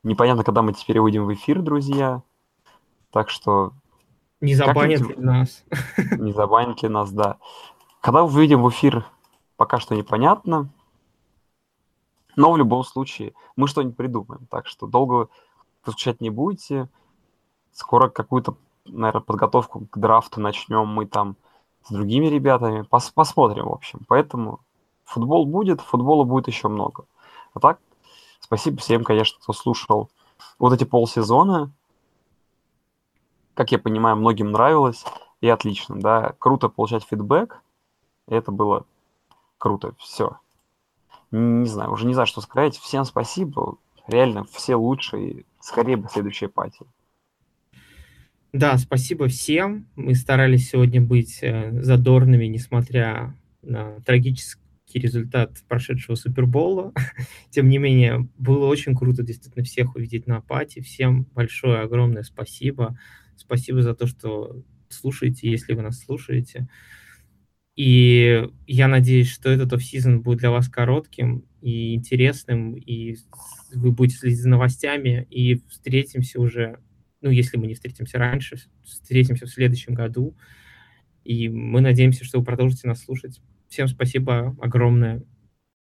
непонятно, когда мы теперь выйдем в эфир, друзья. Так что... Не забанят нас? Не забанят нас, да. Когда выйдем в эфир, пока что непонятно. Но в любом случае мы что-нибудь придумаем. Так что долго скучать не будете. Скоро какую-то, наверное, подготовку к драфту начнем мы там с другими ребятами. Пос посмотрим, в общем. Поэтому футбол будет, футбола будет еще много. А так, спасибо всем, конечно, кто слушал вот эти полсезона. Как я понимаю, многим нравилось и отлично, да. Круто получать фидбэк. Это было круто. Все. Не знаю, уже не знаю, что сказать. Всем спасибо. Реально, все лучшие. Скорее бы следующая пати. Да, спасибо всем. Мы старались сегодня быть э, задорными, несмотря на трагический результат прошедшего Супербола. Тем не менее, было очень круто действительно всех увидеть на пати. Всем большое, огромное спасибо. Спасибо за то, что слушаете, если вы нас слушаете. И я надеюсь, что этот офф-сезон будет для вас коротким и интересным, и вы будете следить за новостями, и встретимся уже ну, если мы не встретимся раньше, встретимся в следующем году. И мы надеемся, что вы продолжите нас слушать. Всем спасибо огромное.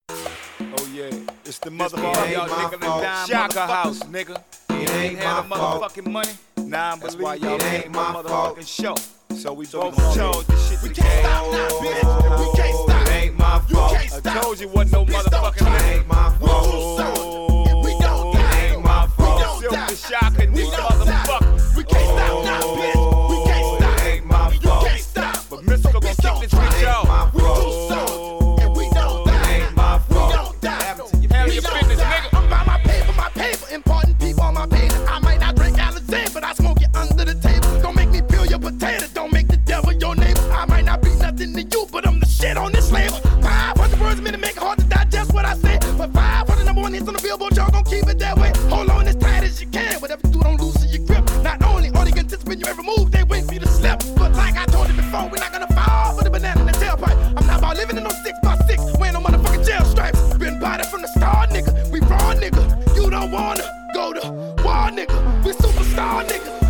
Oh, yeah. It's the motherfucking y'all nigga dime Shaka house, nigga. It ain't motherfucking money. Nah, That's why y'all ain't my motherfucking show. So we both told this shit We can't stop now, bitch. We can't stop. It ain't my fault. I told you wasn't no motherfucking It ain't my fault. We don't die. It ain't my fault. Silk the shocker, nigga, motherfucker. We can't stop now, oh, bitch. We can't stop. Ain't my fault. You can't stop. But Mystical gon' kick this bitch out. We do so, and we don't oh, die. Ain't my fault. We don't die. Handle your business, nigga. I'm by my paper, my paper, important people on my page. I might not drink Alizé, but I smoke it under the table. Don't make me peel your potato. Nothing to you, but I'm the shit on this label. 500 words a minute make it hard to digest what I say. But 500 number one hits on the billboard, y'all gon' keep it that way. Hold on as tight as you can. Whatever you do, don't lose your grip. Not only are they anticipating your every move, they wait for you to slip. But like I told you before, we're not gonna fall for the banana in the tailpipe. I'm not about living in no six by six, wearing no motherfucking jail stripes. Been body from the star, nigga. We raw, nigga. You don't wanna go to war, nigga. We superstar, nigga.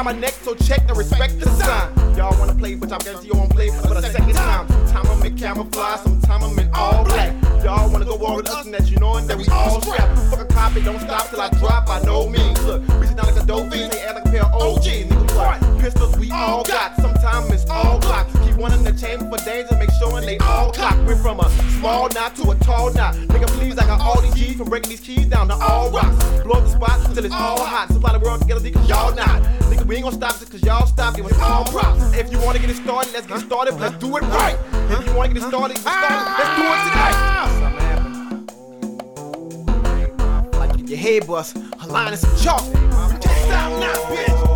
Out my neck, so check the respect the sign. Y'all wanna play, but I guarantee you won't play for the second time. Sometime I'm in camouflage, sometime I'm in all black. Y'all wanna go war with us and that you knowin' that we all strapped. Fuck a cop copy, don't stop till I drop by no means. Look, bitches down like a dope fiend, they act like a pair of OGs. Nigga, what? Pistols we all got, sometimes it's all blocks. Keep one in the chamber for danger, make sure they all clock. We're from a small knot to a tall knot. Nigga, please, I got all these G's from breaking these keys down to all rocks. Blow up the spot till it's all hot. Supply the world together y'all not. We ain't gonna stop just cause y'all stop. Give us all props. If you wanna get it started, let's get it started. Let's do it right. If you wanna get it started, get started. Let's do it tonight. Like your head bust, a line of some chalk. Can't stop now, bitch.